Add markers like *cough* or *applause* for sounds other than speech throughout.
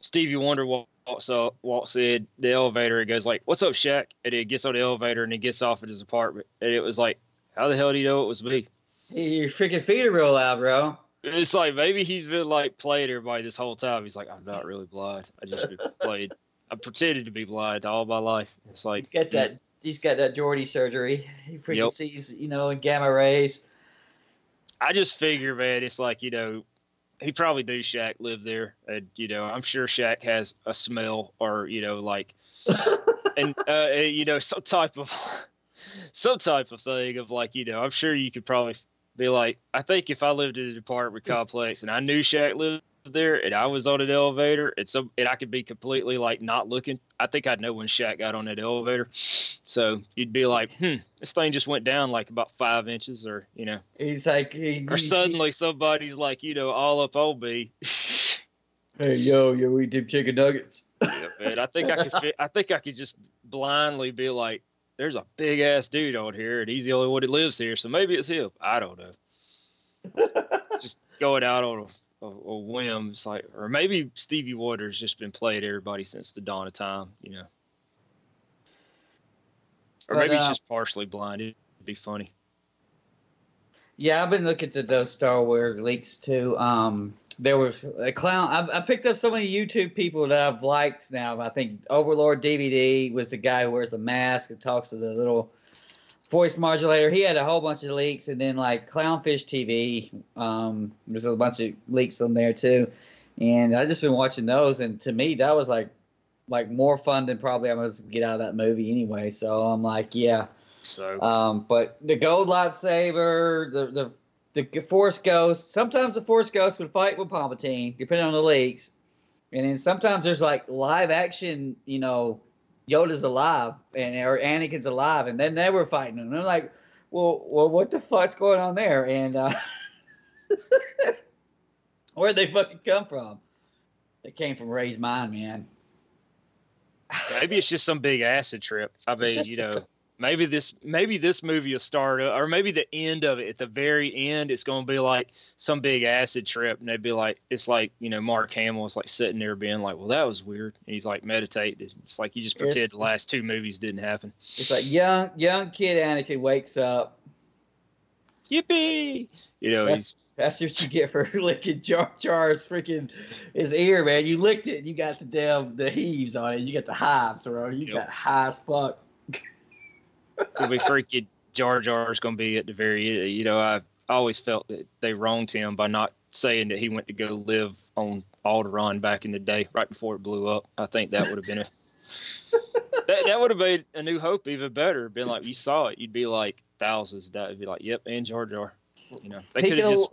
Stevie Wonder walks up, walks in the elevator. It goes like, "What's up, Shaq?" And he gets on the elevator and he gets off at his apartment. And it was like, "How the hell do you know it was me?" Your freaking feet are real loud, bro. It's like maybe he's been like playing everybody this whole time. He's like, "I'm not really blind. I just *laughs* played. I pretended to be blind all my life." It's like He's got that. He's got that Geordi surgery. He freaking Yep. sees, you know, in gamma rays. I just figure, man, it's like you know, he probably knew Shaq live there, and you know, I'm sure Shaq has a smell or you know, like, *laughs* and uh, you know, some type of, some type of thing of like, you know, I'm sure you could probably be like, I think if I lived in an apartment complex and I knew Shaq lived there and I was on an elevator and some and I could be completely like not looking, I think I'd know when Shaq got on that elevator. So you'd be like, hmm, this thing just went down like about five inches, or you know. He's like, he, Or suddenly somebody's like, you know, all up on me. *laughs* hey yo, yo, we did chicken nuggets. yeah, man, I think I could. Fit, I think I could just blindly be like, "There's a big ass dude on here, and he's the only one that lives here, so maybe it's him." I don't know. *laughs* just going out on a, a, a whim, it's like, or maybe Stevie Wonder's just been played everybody since the dawn of time, you know. Or But, maybe he's uh, just partially blind. It'd be funny. Yeah, I've been looking at those Star Wars leaks too. Um, there was a clown. I, I picked up so many YouTube people that I've liked now. I think Overlord DVD was the guy who wears the mask and talks to the little voice modulator. He had a whole bunch of leaks, and then like Clownfish TV. Um, there's a bunch of leaks on there too, and I just been watching those. And to me, that was like like more fun than probably I'm gonna get out of that movie anyway. So I'm like, yeah. So Um, but the gold lightsaber, the the the Force Ghost. Sometimes the Force Ghost would fight with Palpatine, depending on the leaks. And then sometimes there's like live action, you know, Yoda's alive and or Anakin's alive, and then they were fighting. And I'm like, well, well, what the fuck's going on there? And uh, *laughs* where'd they fucking come from? They came from Rey's mind, man. maybe it's just some big acid trip. I mean, you know, *laughs* maybe this maybe this movie will start or maybe the end of it at the very end it's going to be like some big acid trip and they'd be like it's like you know Mark Hamill is like sitting there being like well that was weird and he's like meditating it's like you just pretend Yes. the last two movies didn't happen It's like young young kid Anakin wakes up. yippee you know he's That's, that's what you get for *laughs* licking Jar Jar's freaking his ear, man. You licked it, and you got the damn the heaves on it. You got the hives, bro. You Yep. got high as fuck. Gonna be freaking Jar Jar's gonna be at the very end. You know, I always felt that they wronged him by not saying that he went to go live on Alderaan back in the day, right before it blew up. I think that would have been a *laughs* that, that would have made A New Hope even better. Been like you saw it, you'd be like thousands. That would be like, yep, and Jar Jar. You know, they could have just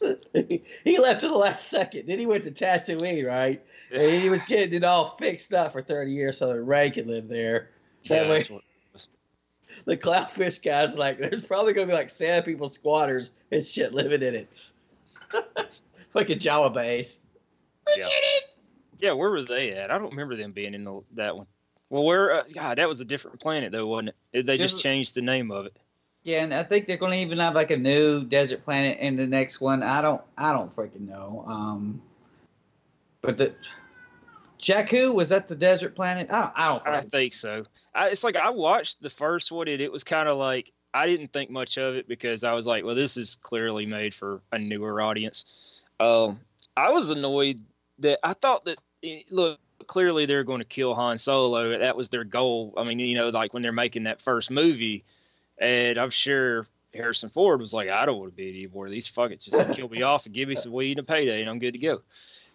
*laughs* he left at the last second. Then he went to Tatooine, right? And he was getting it all fixed up for 30 years so that Rey could live there. yeah, that way- that's what- The clownfish guy's like, there's probably gonna be like sand people squatters and shit living in it. *laughs* Fucking Jawa base. yeah. yeah, where were they at? I don't remember them being in the, that one. Well, where? Uh, God, that was a different planet though, wasn't it? They just changed the name of it. Yeah, and I think they're going to even have like a new desert planet in the next one. I don't, I don't freaking know. Um, but the Jakku was that the desert planet? I don't, I don't. I think so. I, it's like I watched the first one and it was kind of like I didn't think much of it because I was like, well, this is clearly made for a newer audience. Um, I was annoyed that I thought that eh, look clearly they're going to kill Han Solo. That was their goal. I mean, you know, like when they're making that first movie, and I'm sure Harrison Ford was like, I don't want to be any more of these. Fuck it, just kill me *laughs* off and give me some weed and a payday, and I'm good to go.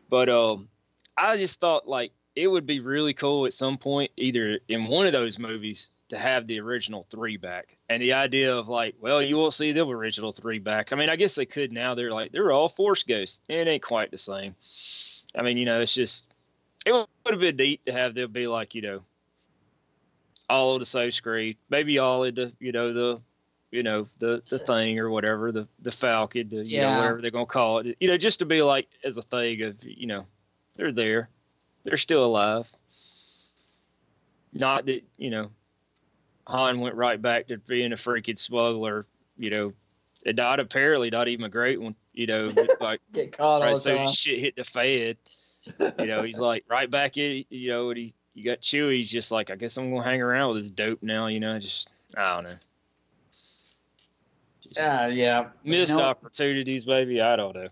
But um, I just thought like it would be really cool at some point, either in one of those movies, to have the original three back. And the idea of like, well, you won't see the original three back. I mean, I guess they could now. They're like, they're all Force ghosts. It ain't quite the same. I mean, you know, it's just, it would have been neat to have them be like, you know, all on the same screen, maybe all the you know, the, you know, the the thing or whatever, the the Falcon, the, you know, whatever they're gonna call it, you know, just to be like as a thing of, you know, they're there, they're still alive. Not that you know, Han went right back to being a freaking smuggler, you know, and not apparently not even a great one, you know, *laughs* like get caught all right the so time. shit hit the fan. You know, he's like right back in. You know, and he you got Chewie. He's just like, I guess I'm gonna hang around with this dope now. You know, just I don't know. Just Uh, yeah. missed You know, opportunities, maybe. I don't know.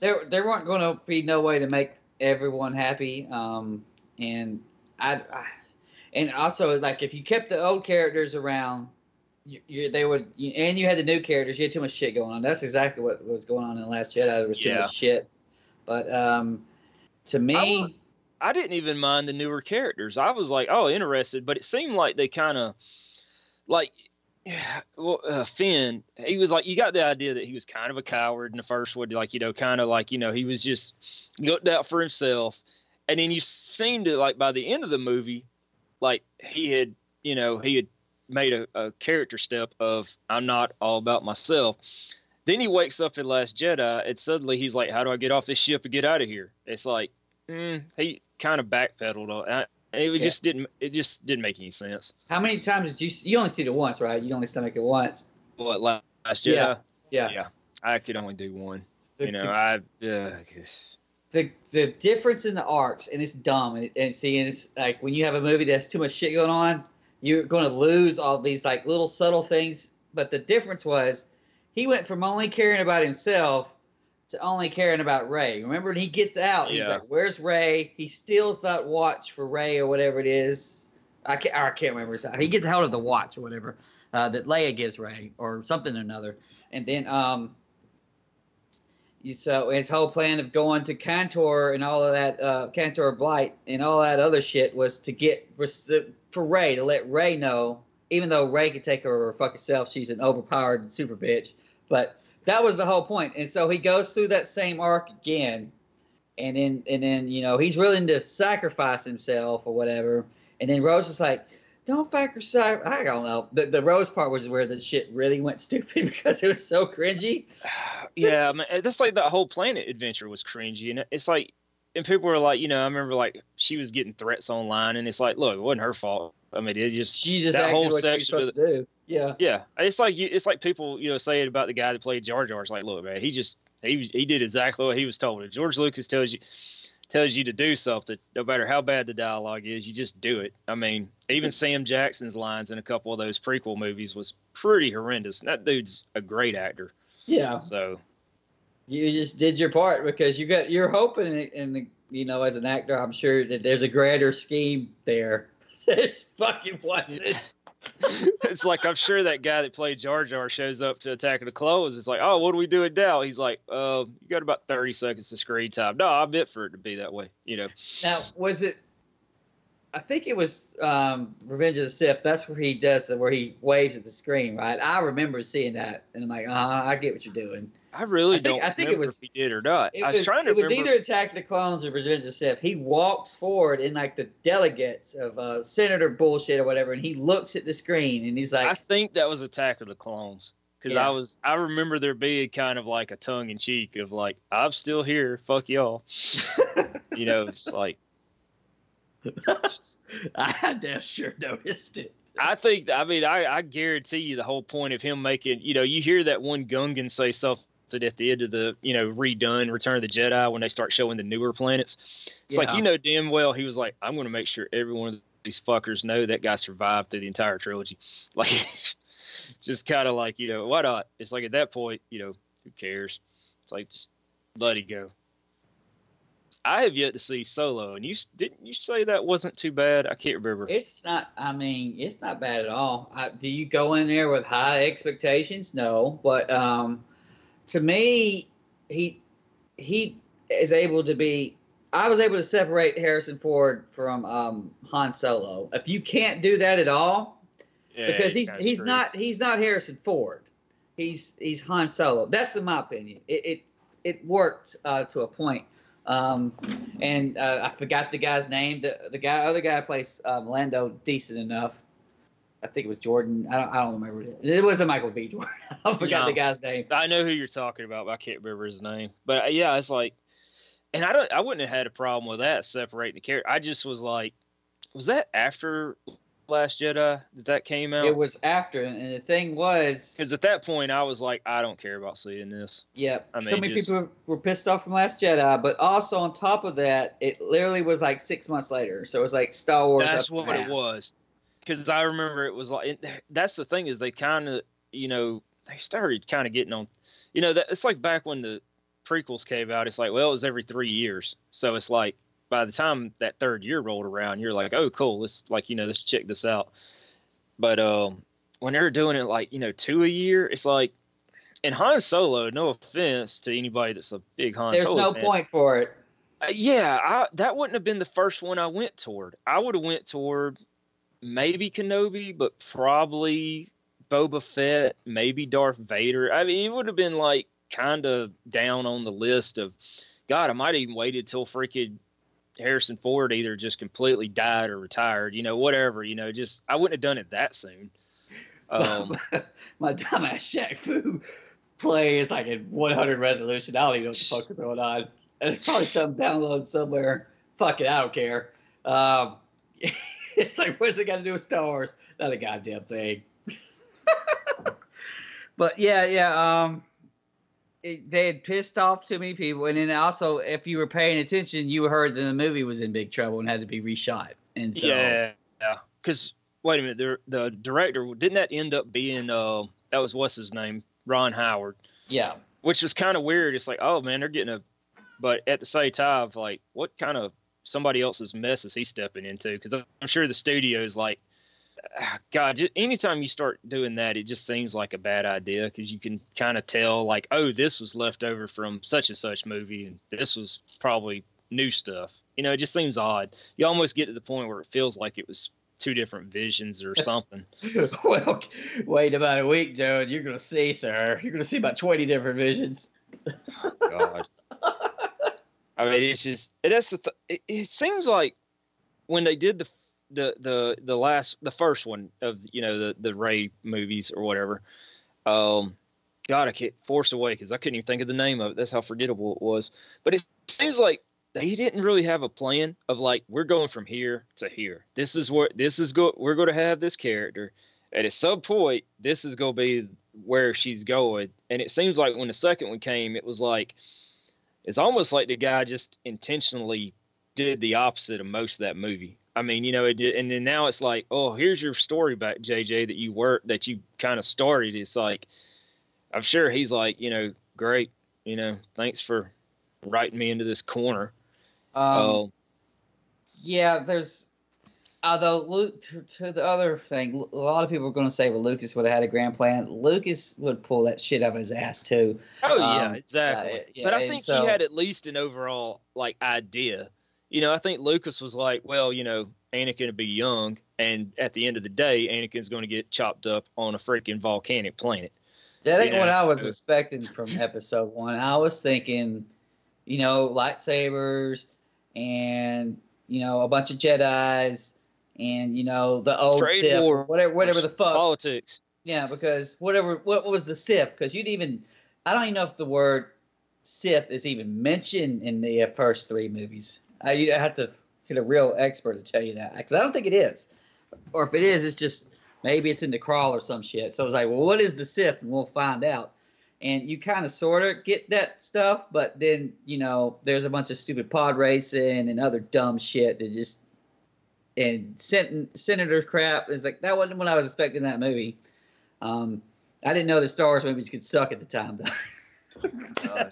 There there weren't going to be no way to make everyone happy um and I, I and also like if you kept the old characters around you, you they would you, and you had the new characters you had too much shit going on that's exactly what was going on in the last jedi there was too Yeah. much shit but um to me would- I didn't even mind the newer characters. I was like, oh, interested, but it seemed like they kind of like yeah, well, uh, Finn. He was like, you got the idea that he was kind of a coward in the first one, like you know, kind of like you know, he was just looked out for himself, and then you seemed to like by the end of the movie, like he had, you know, he had made a, a character step of I'm not all about myself. Then he wakes up in Last Jedi, and suddenly he's like, "How do I get off this ship and get out of here?" It's like mm, he kind of backpedaled. I, it Yeah. just didn't. It just didn't make any sense. how many times did you you only see it once right you only stomach it once What Last year? Yeah. yeah, Yeah. I could only do one. The- you know, the- I. Uh, the the difference in the arcs, and it's dumb. And, and see, and it's like when you have a movie that's too much shit going on, you're going to lose all these like little subtle things. But the difference was, he went from only caring about himself to only caring about Rey. Remember, when he gets out, he's Yeah. like, "Where's Rey?" He steals that watch for Rey or whatever it is. I can't, I can't remember. He gets a hold of the watch or whatever uh, that Leia gives Rey or something or another, and then um, so his whole plan of going to Canto and all of that, uh, Canto Bight and all that other shit was to get for Rey to let Rey know, even though Rey could take her or fuck herself, she's an overpowered super bitch. But that was the whole point. And so he goes through that same arc again, and then and then you know he's willing to sacrifice himself or whatever. And then Rose is like, "Don't sacrifice." I don't know. The the Rose part was where the shit really went *laughs* stupid because it was so cringy. *sighs* yeah, man, that's like that whole planet adventure was cringy, and it's like, and people were like, you know, I remember like she was getting threats online, and it's like, look, it wasn't her fault. I mean, it just She just That whole what she was section of. Yeah. Yeah, it's like you, it's like people you know saying about the guy that played Jar Jar. It's like, look, man, he just he he did exactly what he was told. If George Lucas tells you tells you to do something, no matter how bad the dialogue is, you just do it. I mean, even Sam Jackson's lines in a couple of those prequel movies was pretty horrendous. And that dude's a great actor. Yeah. So You just did your part because you got you're hoping and the you know as an actor I'm sure that there's a grander scheme there. *laughs* There's fucking wasn't. It's like I'm sure that guy that played Jar Jar shows up to Attack of the Clones. It's like, oh, what do we do now? He's like, uh, you got about 30 seconds of screen time. No, I bet for it to be that way. You know. Now was it? I think it was um, Revenge of the Sith. That's where he does the where he waves at the screen, right? I remember seeing that, and I'm like, uh, I get what you're doing. I really I think- don't I think it was- if he did or not. It I was, was trying to it was remember. either Attack of the Clones or Revenge of Sith. He walks forward in like the delegates of uh, Senator bullshit or whatever, and he looks at the screen and he's like, I think that was Attack of the Clones because Yeah. I was I remember there being kind of like a tongue in cheek of like I'm still here, fuck y'all. *laughs* you know, it's like *laughs* I damn sure noticed it. I think I mean I I guarantee you the whole point of him making you know you hear that one Gungan say something at the end of the you know redone Return of the Jedi when they start showing the newer planets. It's like you know damn well he was like I'm going to make sure every one of these fuckers know that guy survived through the entire trilogy. *laughs* Like just kind of like you know why not? It's like at that point you know who cares? It's like just let it go. I have yet to see Solo, and you didn't you say that wasn't too bad? I can't remember. It's not. I mean, it's not bad at all. I, do you go in there with high expectations? No, but um, to me, he he is able to be. I was able to separate Harrison Ford from um, Han Solo. If you can't do that at all, Yeah, because he's he's screwed. not he's not Harrison Ford. He's he's Han Solo. That's in my opinion. It it, it worked uh, to a point. Um, and uh, I forgot the guy's name. The the guy other guy plays um, Lando decent enough. I think it was Jordan. I don't I don't remember it. It wasn't Michael B. Jordan. *laughs* I forgot No. the guy's name. I know who you're talking about, but I can't remember his name. But uh, yeah, it's like, and I don't, I wouldn't have had a problem with that separating the character. I just was like, was that after Last Jedi that that came out? It was after, and the thing was, because at that point I was like, I don't care about seeing this. yeah, I so many just- people were pissed off from Last Jedi, but also on top of that, it literally was like six months later. So it was like Star Wars. That's what it was. Because I remember it was like it, that's the thing is they kind of you know they started kind of getting on, you know that it's like back when the prequels came out. It's like well it was every three years, so it's like by the time that third year rolled around, you're like oh cool let's like you know let's check this out. But um when they're doing it like you know two a year, it's like. And Han Solo, no offense to anybody that's a big Han Solo. There's Solo no fan, point for it. uh, yeah, I, that wouldn't have been the first one I went toward. I would have went toward maybe Kenobi, but probably Boba Fett, maybe Darth Vader. I mean, it would have been like kind of down on the list of. God, I might have even waited till freaking Harrison Ford either just completely died or retired. You know, whatever. You know, just I wouldn't have done it that soon. *laughs* Um, *laughs* My dumbass Shaq Fu play is like in 100 resolution. I don't even know what the fuck is going on. And it's probably some download somewhere. Fuck it, I don't care. Um, *laughs* *laughs* it's like, what's it got to do with Star Wars? Not a goddamn thing. *laughs* but yeah, yeah. Um, it, they had pissed off too many people, and then also, if you were paying attention, you heard that the movie was in big trouble and had to be reshot. And so, yeah, yeah. Because wait a minute, the the director didn't that end up being uh that was what's his name Ron Howard. yeah. which was kind of weird. It's like, oh man, they're getting a, but at the same time, like, what kind of somebody else's mess is he stepping into? Because I'm sure the studio is like, ah, God, just, anytime you start doing that, it just seems like a bad idea because you can kind of tell, like, oh, this was left over from such and such movie, and this was probably new stuff. You know, it just seems odd. You almost get to the point where it feels like it was two different visions or *laughs* something. well, *laughs* wait about a week, Joe, and you're gonna see, sir. You're gonna see about twenty different visions. God. I mean, it's just it, the th- it, it seems like when they did the the the the last the first one of you know the the Rey movies or whatever. Um, God, I can't Force Awakens. I couldn't even think of the name of it. That's how forgettable it was. But it seems like they didn't really have a plan of like we're going from here to here. This is what this is go. We're going to have this character, at some point, this is going to be where she's going. And it seems like when the second one came, it was like it's almost like the guy just intentionally did the opposite of most of that movie. I mean, you know, it, and then now it's like, oh, here's your story back, JJ, that you work that you kind of started. It's like, I'm sure he's like, you know, great, you know, thanks for writing me into this corner. Um, Oh, yeah, there's. Although Luke, to, to the other thing, a lot of people are going to say, "Well, Lucas would have had a grand plan." Lucas would pull that shit out of his ass too. oh yeah, um, exactly. uh, yeah, but I think so- he had at least an overall like idea. You know, I think Lucas was like, well, you know, Anakin to be young, and at the end of the day, Anakin's going to get chopped up on a freaking volcanic planet. That ain't what I was expecting from *laughs* episode one. I was thinking, you know, lightsabers and you know a bunch of Jedi's and you know the old Trade Sith, war. whatever, whatever the fuck. Politics. Yeah, because whatever, what was the Sith? Because you'd even, I don't even know if the word Sith is even mentioned in the first three movies. I you'd have to get a real expert to tell you that because I don't think it is, or if it is, it's just maybe it's in the crawl or some shit. So I was like, well, what is the Sith? And we'll find out. And you kind of sort of get that stuff, but then you know there's a bunch of stupid pod racing and other dumb shit that just and sen- senator crap. It's like that wasn't what I was expecting in that movie. Um, I didn't know that Star Wars movies could suck at the time, though. *laughs*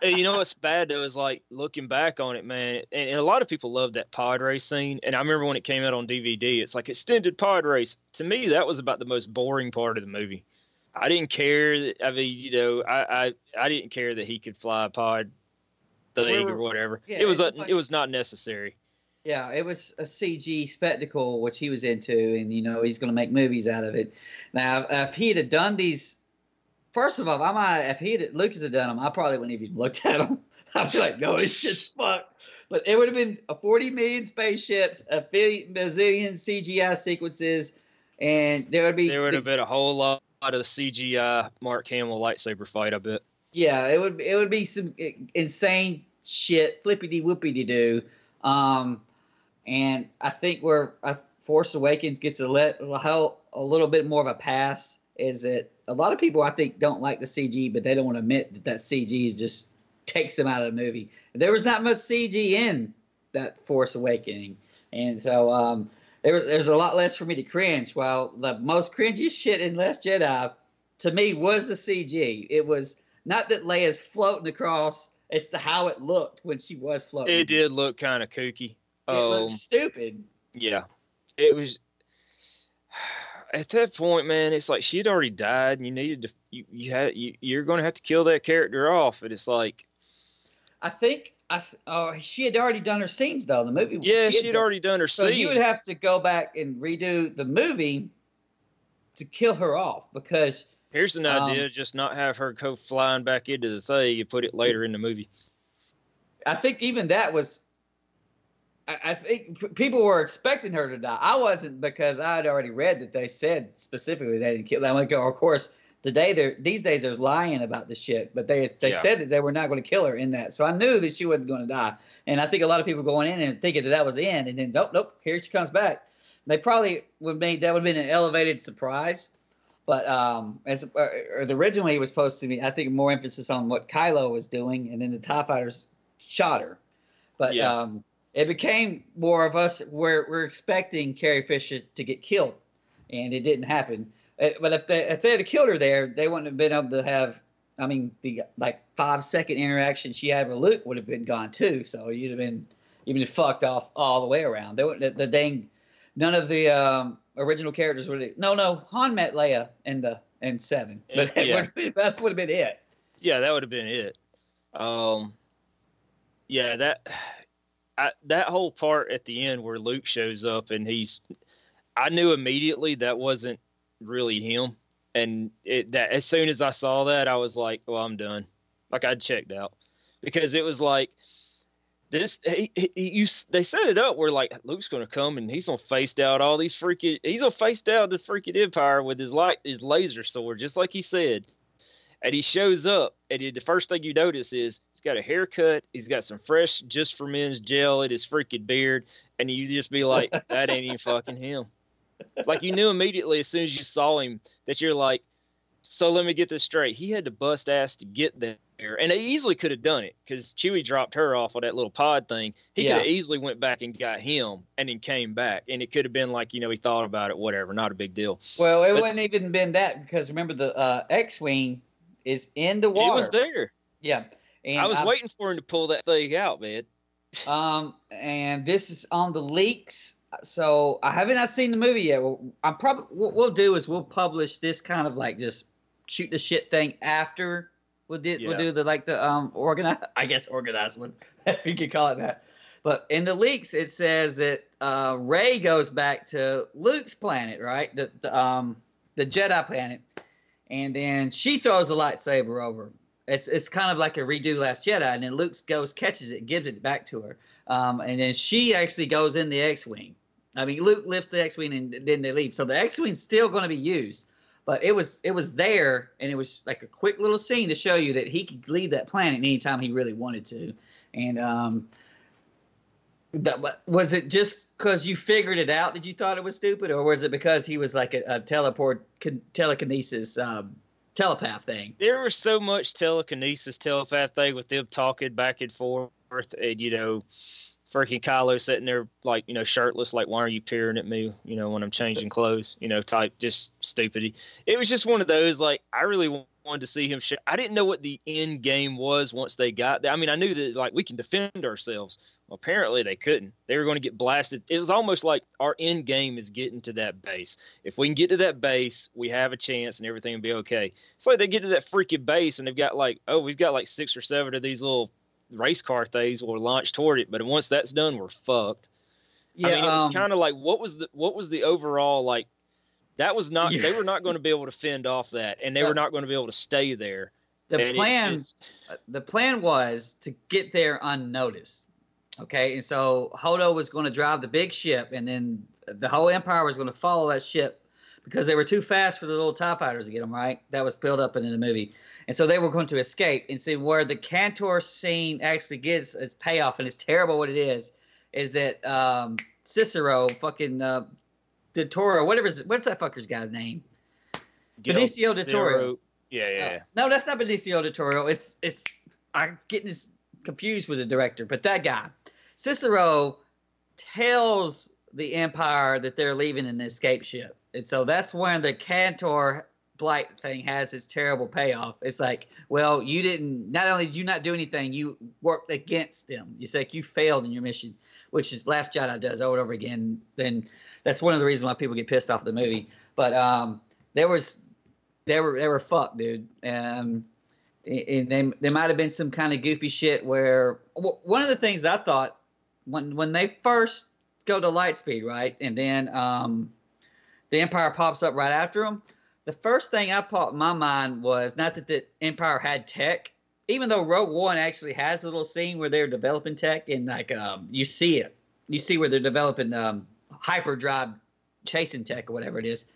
Hey, you know what's bad though is like looking back on it, man. And, and a lot of people love that pod race scene. And I remember when it came out on DVD, it's like extended pod race. To me, that was about the most boring part of the movie. I didn't care. That, I mean, you know, I, I I didn't care that he could fly a pod Well, or whatever. yeah, it was a, like- it was not necessary. Yeah, it was a CG spectacle, which he was into, and you know he's going to make movies out of it. Now, if he had done these, first of all, I might if he had Lucas had done them, I probably wouldn't have even looked at them. *laughs* I'd be like, no, this shit's fuck. But it would have been a 40 million spaceships, a billion, bazillion CGI sequences, and there would be There would have been a whole lot of CGI Mark Hamill lightsaber fight. I bet. Yeah, it would it would be some insane shit, flippity whoopity do. Um, and I think we're I Force Awakens gets a, let, a little bit more of a pass is that a lot of people I think don't like the CG, but they don't want to admit that that CG just takes them out of the movie. There was not much CG in that Force Awakening, and so um, there there's a lot less for me to cringe. While the most cringiest shit in Last Jedi to me was the CG. It was not that Leia's floating across; it's the how it looked when she was floating. It did look kind of kooky. It um, looked stupid. Yeah, it was *sighs* at that point, man, it's like she had already died, and you needed to. You, you had you, you're going to have to kill that character off, and it's like. I think I oh she had already done her scenes though. The movie. Yeah, she had, she had done, already done her so you would have to go back and redo the movie to kill her off because. Here's an um, idea: just not have her go flying back into the thing. You put it later in the movie. I think even that was I think people were expecting her to die. I wasn't because I had already read that they said specifically they didn't kill. like, of course, today they're these days they're lying about the shit, but they they yeah. said that they were not going to kill her in that. So I knew that she wasn't going to die. And I think a lot of people going in and thinking that that was the end, and then nope, nope, here she comes back. They probably would made that would have been an elevated surprise. But um, as uh, originally it was supposed to be, I think more emphasis on what Kylo was doing, and then the Tie Fighters shot her. But yeah. um, it became more of us where we're expecting Carrie Fisher to get killed, and it didn't happen. Uh, but if they if they had killed her there, they wouldn't have been able to have. I mean, the like five second interaction she had with Luke would have been gone too. So you'd have been you'd been fucked off all the way around. They would the, dang none of the um, original characters would. Have, no, no, Han met Leia in the in seven, but yeah. would been, that would have been it. Yeah, that would have been it. Um, yeah, that I, that whole part at the end where Luke shows up and he's, I knew immediately that wasn't really him, and it that as soon as I saw that, I was like, well, I'm done. Like I checked out because it was like this. He, he, you they set it up where like Luke's gonna come and he's gonna face down all these freaking. He's gonna face down the freaking Empire with his light his laser sword, just like he said and he shows up, and he, the first thing you notice is he's got a haircut, he's got some fresh just for men's gel in his freaking beard, and you just be like, *laughs* that ain't even fucking him. Like you knew immediately as soon as you saw him that you're like, so let me get this straight. He had to bust ass to get there, and they easily could have done it because Chewie dropped her off of that little pod thing. He yeah. could have easily went back and got him, and then came back, and it could have been like you know he thought about it, whatever, not a big deal. Well, it but, wouldn't even been that because remember the uh, X-wing is in the water. He was there. Yeah. And I was I, waiting for him to pull that thing out, man. *laughs* um, and this is on the leaks. So I haven't not seen the movie yet. Well, I'm probably what we'll do is we'll publish this kind of like just shoot the shit thing after we'll do yeah. we'll do the like the um organize *laughs* I guess organized one *laughs* if you could call it that. But in the leaks it says that uh, Rey goes back to Luke's planet, right? The, the um the Jedi planet, and then she throws a lightsaber over. It's it's kind of like a redo Last Jedi, and then Luke goes catches it, gives it back to her, um, and then she actually goes in the X-wing. I mean, Luke lifts the X-wing, and then they leave. So the X-wing's still going to be used, but it was it was there, and it was like a quick little scene to show you that he could leave that planet anytime he really wanted to, and um, that, was it just because you figured it out that you thought it was stupid, or was it because he was like a, a teleport telekinesis um, telepath thing? There was so much telekinesis telepath thing with them talking back and forth, and you know, freaking Kylo sitting there like you know shirtless, like why are you peering at me? You know, when I'm changing clothes, you know, type just stupidity. It was just one of those like I really wanted to see him. Sh- I didn't know what the end game was once they got there. I mean, I knew that like we can defend ourselves apparently they couldn't. They were going to get blasted. It was almost like our end game is getting to that base. If we can get to that base, we have a chance and everything will be okay. It's like they get to that freaking base and they've got like, oh, we've got like six or seven of these little race car things will launch toward it. But once that's done, we're fucked. Yeah, I mean, it was um, kind of like what was the what was the overall like? That was not. Yeah. They were not going to be able to fend off that, and they were not going to be able to stay there. The and plan, just, uh, the plan was to get there unnoticed. Okay, and so Holdo was going to drive the big ship, and then the whole Empire was going to follow that ship because they were too fast for the little TIE fighters to get them right. That was built up in the movie. And so they were going to escape. And see where the Canto scene actually gets its payoff, and it's terrible what it is, is that um, Cicero fucking uh, del Toro, whatever. What's that fucker's guy's name? Gil- Benicio del Toro. Zero- Yeah, yeah, Uh, yeah. no, that's not Benicio del Toro. It's it's I'm getting this confused with the director, but that guy, Cicero, tells the Empire that they're leaving an escape ship, and so that's when the Canto Bight thing has its terrible payoff. It's like, well, you didn't. Not only did you not do anything, you worked against them. You like you failed in your mission, which is Last Jedi does over and over again. Then that's one of the reasons why people get pissed off the movie. But um, there was they were they were fucked, dude. Um, and they there might have been some kind of goofy shit where one of the things I thought when when they first go to Lightspeed, right, and then um, the Empire pops up right after them. The first thing I popped in my mind was not that the Empire had tech, even though Rogue One actually has a little scene where they're developing tech and like um, you see it, you see where they're developing um, hyperdrive chasing tech or whatever it is.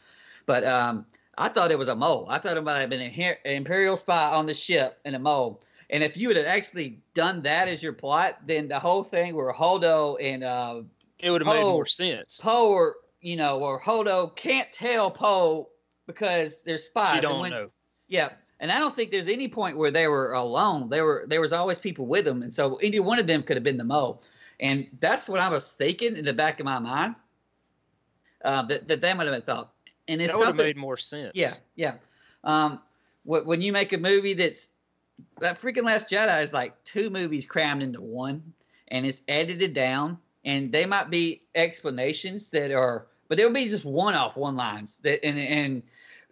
But um, I thought it was a mole. I thought it might have been an an imperial spy on the ship and a mole. And if you would have actually done that as your plot, then the whole thing where Holdo and uh, It would have made more sense. Poe, or you know, or Holdo can't tell Poe because they're spies. She don't when- know. Yeah, and I don't think there's any point where they were alone. There were there was always people with them, and so any one of them could have been the mole. And that's what I was thinking in the back of my mind. Uh, that that that might have been thought. And it's That would have made more sense. Yeah, yeah. Um, when you make a movie that's that freaking Last Jedi is like two movies crammed into one, and it's edited down, and they might be explanations that are, but they'll be just one-off one-lines that, and and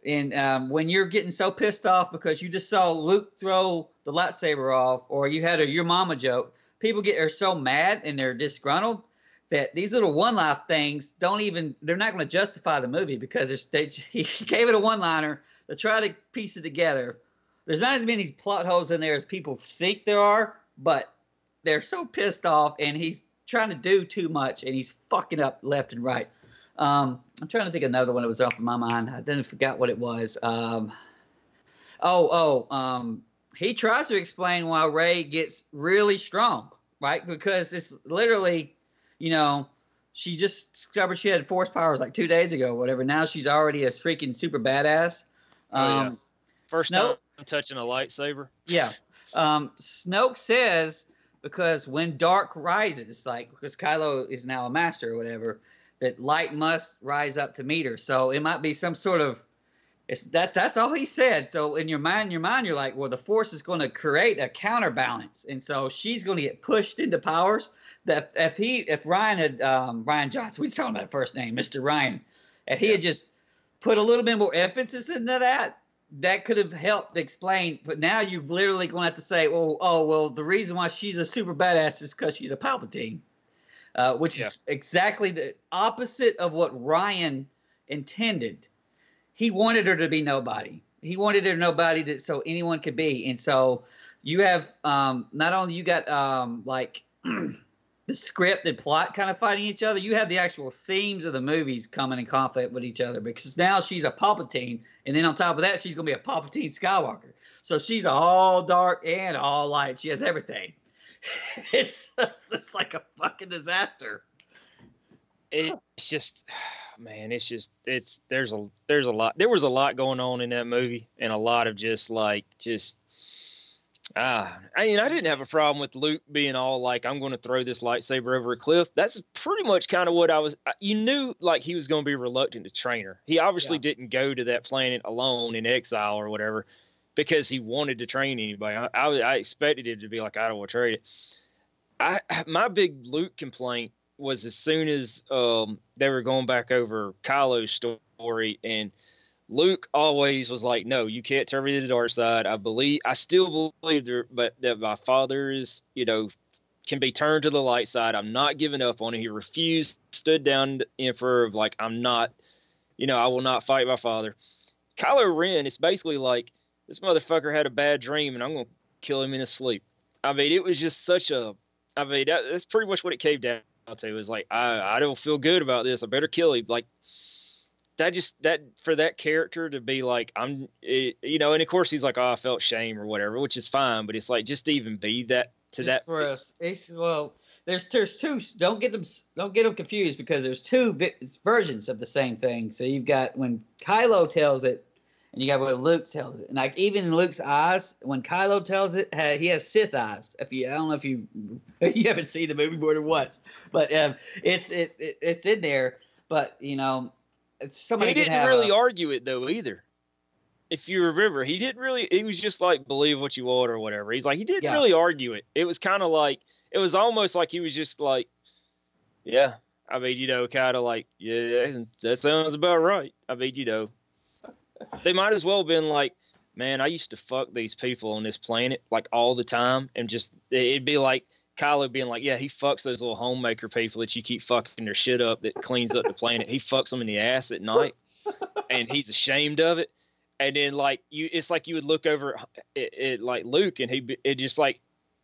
and um, when you're getting so pissed off because you just saw Luke throw the lightsaber off, or you had a your mama joke, people get are so mad and they're disgruntled that these little one life things don't even they're not going to justify the movie because they, *laughs* he gave it a one liner to try to piece it together. There's not as many plot holes in there as people think there are, but they're so pissed off and he's trying to do too much and he's fucking up left and right. Um, I'm trying to think of another one that was off of my mind. I then forgot what it was. Um, oh, oh, um, he tries to explain why Rey gets really strong, right? Because it's literally, you know, she just discovered she had force powers like two days ago, whatever. Now she's already a freaking super badass. Oh, yeah. Um, First Snoke- time I'm touching a lightsaber. yeah. Um, Snoke says because when dark rises, like because Kylo is now a master or whatever, that light must rise up to meet her. So it might be some sort of it's that that's all he said. So in your mind, your mind, you're like, well, the force is going to create a counterbalance, and so she's going to get pushed into powers. That if he, if Rian had um, Rian Johnson, we saw him by first name, Mr. Rian, if he had just put a little bit more emphasis into that, that could have helped explain. But now you're literally going to have to say, well, oh, well, the reason why she's a super badass is because she's a Palpatine, uh, which Yeah. is exactly the opposite of what Rian intended. He wanted her to be nobody. He wanted her nobody that so anyone could be. And so you have um, not only you got um, like *clears throat* the script and plot kind of fighting each other, you have the actual themes of the movies coming in conflict with each other because now she's a Palpatine, and then on top of that, she's gonna be a Palpatine Skywalker. So she's all dark and all light. She has everything. it's *laughs* it's just like a fucking disaster. It's just, *sighs* man, it's just it's there's a there's a lot there was a lot going on in that movie and a lot of just like just ah I mean I didn't have a problem with Luke being all like I'm going to throw this lightsaber over a cliff. That's pretty much kind of what I was. You knew like he was going to be reluctant to train her. He obviously Yeah. didn't go to that planet alone in exile or whatever because he wanted to train anybody. I, I, I expected him to be like I don't want to trade it. I *clears throat* my big Luke complaint was as soon as um, they were going back over Kylo's story, and Luke always was like, "No, you can't turn me to the dark side." I believe, I still believe there, but that my father is, you know, can be turned to the light side. I'm not giving up on it. He refused, stood down Emperor of like, "I'm not, you know, I will not fight my father." Kylo Ren, it's basically like this motherfucker had a bad dream, and I'm gonna kill him in his sleep. I mean, it was just such a. I mean, that, that's pretty much what it came down to. Was like, I, I don't feel good about this. I better kill him. Like that, just that for that character to be like, I'm, it, you know, and of course he's like, oh, I felt shame or whatever, which is fine. But it's like just to even be that to Just that. for us, it's well, there's there's two. Don't get them don't get them confused because there's two vi- versions of the same thing. So you've got when Kylo tells it, and you got when Luke tells it. And like even in Luke's eyes, when Kylo tells it, he has Sith eyes. If you, I don't know if you *laughs* you haven't seen the movie more than once, but um, it's it, it it's in there. But you know, Uh, somebody he didn't really a, argue it though either. If you remember, he didn't really. He was just like believe what you want or whatever. He's like he didn't yeah. really argue it. It was kind of like it was almost like he was just like, yeah. I mean, you know, kind of like, yeah, that sounds about right. I mean, you know, they might as well have been like, man, I used to fuck these people on this planet like all the time, and just it'd be like Kylo being like, yeah, he fucks those little homemaker people that you keep fucking their shit up that cleans up the planet. He fucks them in the ass at night, and he's ashamed of it. And then like you, it's like you would look over it, it like Luke, and he it just like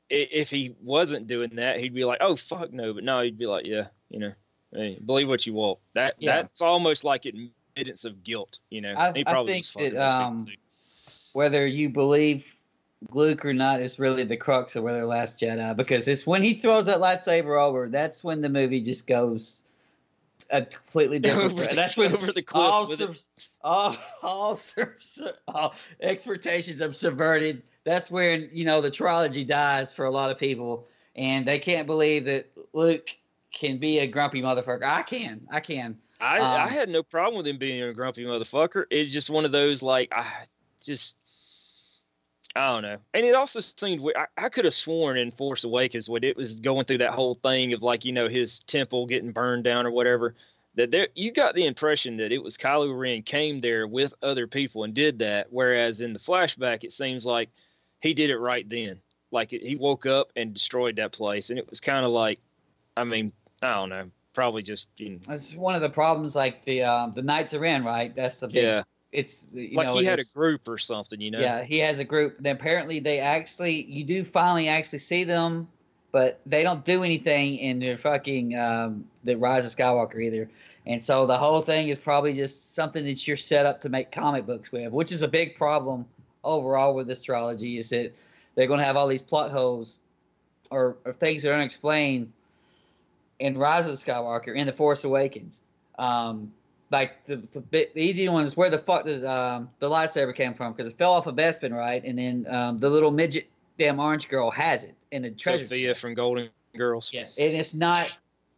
if he wasn't doing that, he'd be like, "Oh fuck no," but no, he'd be like, "Yeah, you know, hey, believe what you want." That yeah. that's almost like admittance of guilt, you know. I, I think that um, whether you believe Luke or not is really the crux of whether Last Jedi because it's when he throws that lightsaber over, that's when the movie just goes a completely *laughs* different. Over that's when over the cliff all, sub, all, all, all expectations are subverted that's when you know the trilogy dies for a lot of people, and they can't believe that Luke can be a grumpy motherfucker. I can, I can. I um, I had no problem with him being a grumpy motherfucker. It's just one of those like I just I don't know. And it also seemed I, I could have sworn in Force Awakens when it was going through that whole thing of like you know his temple getting burned down or whatever. That there you got the impression that it was Kylo Ren came there with other people and did that, whereas in the flashback it seems like he did it right then. Like he woke up and destroyed that place, and it was kind of like, I mean, I don't know, probably just. You know, That's one of the problems, like the um, the Knights of Ren, right? That's the big, yeah. It's like know, he had a group or something, you know. Yeah, he has a group. And apparently, they actually you do finally actually see them, but they don't do anything in the fucking um, the Rise of Skywalker either. And so the whole thing is probably just something that you're set up to make comic books with, which is a big problem overall with this trilogy is that they're going to have all these plot holes or, or things that are unexplained in Rise of Skywalker in The Force Awakens. Um, like the, the, the, easy one is where the fuck did um, the lightsaber came from because it fell off a Bespin, right? And then um, the little midget, damn orange girl has it in the treasure. Sophia from Golden Girls. Yeah, and it's not,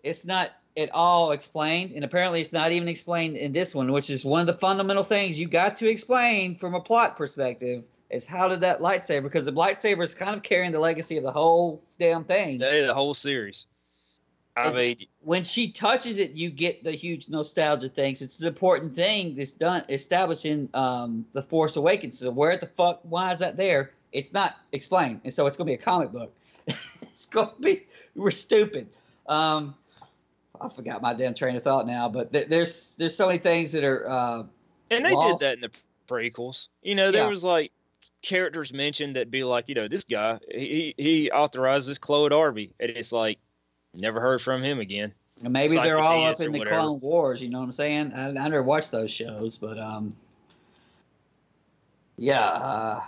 it's not at all explained, and apparently it's not even explained in this one, which is one of the fundamental things you got to explain from a plot perspective. Is how did that lightsaber? Because the lightsaber is kind of carrying the legacy of the whole damn thing. Yeah, the whole series. I mean, when she touches it, you get the huge nostalgia things. It's an important thing that's done establishing um, the Force Awakens. So where the fuck? Why is that there? It's not explained, and so it's going to be a comic book. *laughs* it's going to be. We're stupid. Um, I forgot my damn train of thought now, but th- there's there's so many things that are. Uh, and they lost. did that in the prequels. You know, there yeah. was like characters mentioned that be like, you know, this guy he he authorizes Chloe Darby, and it's like never heard from him again. And maybe they're all up in the whatever. Clone Wars. You know what I'm saying? I, I never watched those shows, but um, yeah. Uh,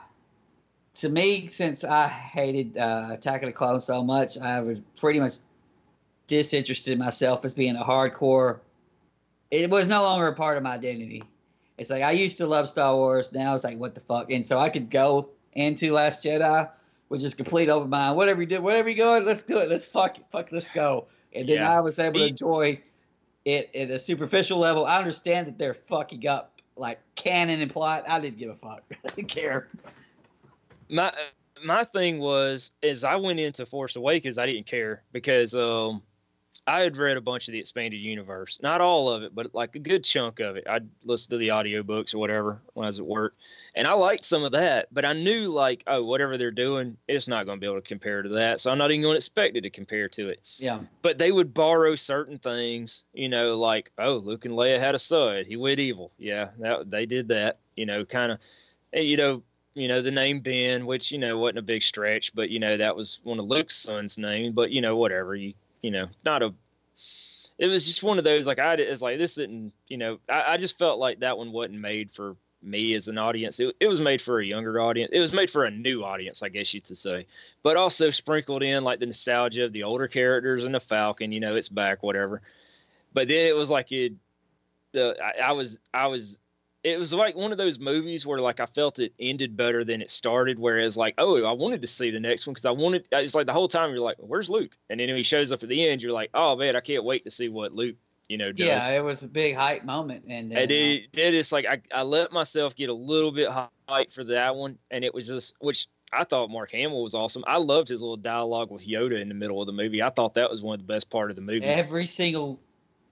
to me, since I hated uh, Attack of the Clones so much, I was pretty much disinterested myself as being a hardcore. It was no longer a part of my identity. It's like I used to love Star Wars. Now it's like what the fuck. And so I could go into Last Jedi with just complete open mind. Whatever you do, whatever you go, let's do it. Let's fuck it. Fuck, let's go. And then yeah. I was able to enjoy it at a superficial level. I understand that they're fucking up like canon and plot. I didn't give a fuck. *laughs* I didn't care. My my thing was is I went into Force Awakens. I didn't care because um I had read a bunch of the expanded universe, not all of it, but like a good chunk of it. I'd listen to the audiobooks or whatever when I was at work, and I liked some of that. But I knew like, oh, whatever they're doing, it's not going to be able to compare to that. So I'm not even going to expect it to compare to it. Yeah. But they would borrow certain things, you know, like, oh, Luke and Leia had a son. He went evil. Yeah, that, they did that. You know, kind of, you know, you know the name Ben, which you know wasn't a big stretch, but you know that was one of Luke's son's name. But you know whatever you you know, not a. It was just one of those like I it's like this didn't you know I, I just felt like that one wasn't made for me as an audience. It, it was made for a younger audience. It was made for a new audience, I guess you could say, but also sprinkled in like the nostalgia of the older characters and the Falcon. You know, it's back, whatever. But then it was like it. The I, I was I was it was like one of those movies where like I felt it ended better than it started. Whereas like, oh, I wanted to see the next one because I wanted. It's like the whole time you're like, where's Luke? And then when he shows up at the end, you're like, oh man, I can't wait to see what Luke, you know, does. Yeah, it was a big hype moment, and then, And it, it is like I, I let myself get a little bit hype for that one, and it was just which I thought Mark Hamill was awesome. I loved his little dialogue with Yoda in the middle of the movie. I thought that was one of the best part of the movie. every single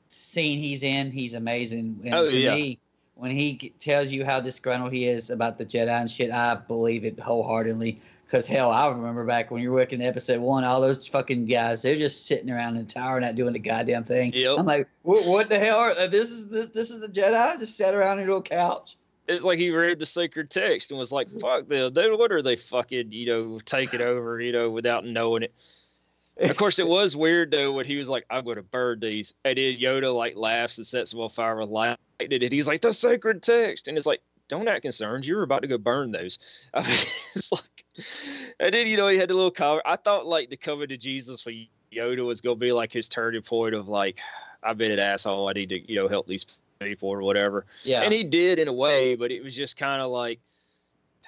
scene he's in, he's amazing. And Oh, to yeah. me, when he tells you how disgruntled he is about the Jedi and shit, I believe it wholeheartedly. Because hell, I remember back when you were working episode one, all those fucking guys, they're just sitting around in the tower not doing the goddamn thing. Yep. I'm like, what, the hell? Are, uh, this is this, this is the Jedi just sat around in a little couch. it's like he read the sacred text and was like, "Fuck them! They, what are they fucking you know taking over you know without knowing it?" Of course, it was weird though when he was like, "I'm going to burn these," and then Yoda like laughs and sets them on fire with lightning, and he's like, "The sacred text," and it's like, "Don't act concerned. You're about to go burn those." *laughs* I mean, it's like, and then you know he had the little cover. I thought like the cover to Jesus for Yoda was going to be like his turning point of like, "I've been an asshole. I need to you know help these people or whatever." Yeah. and he did in a way, but it was just kind of like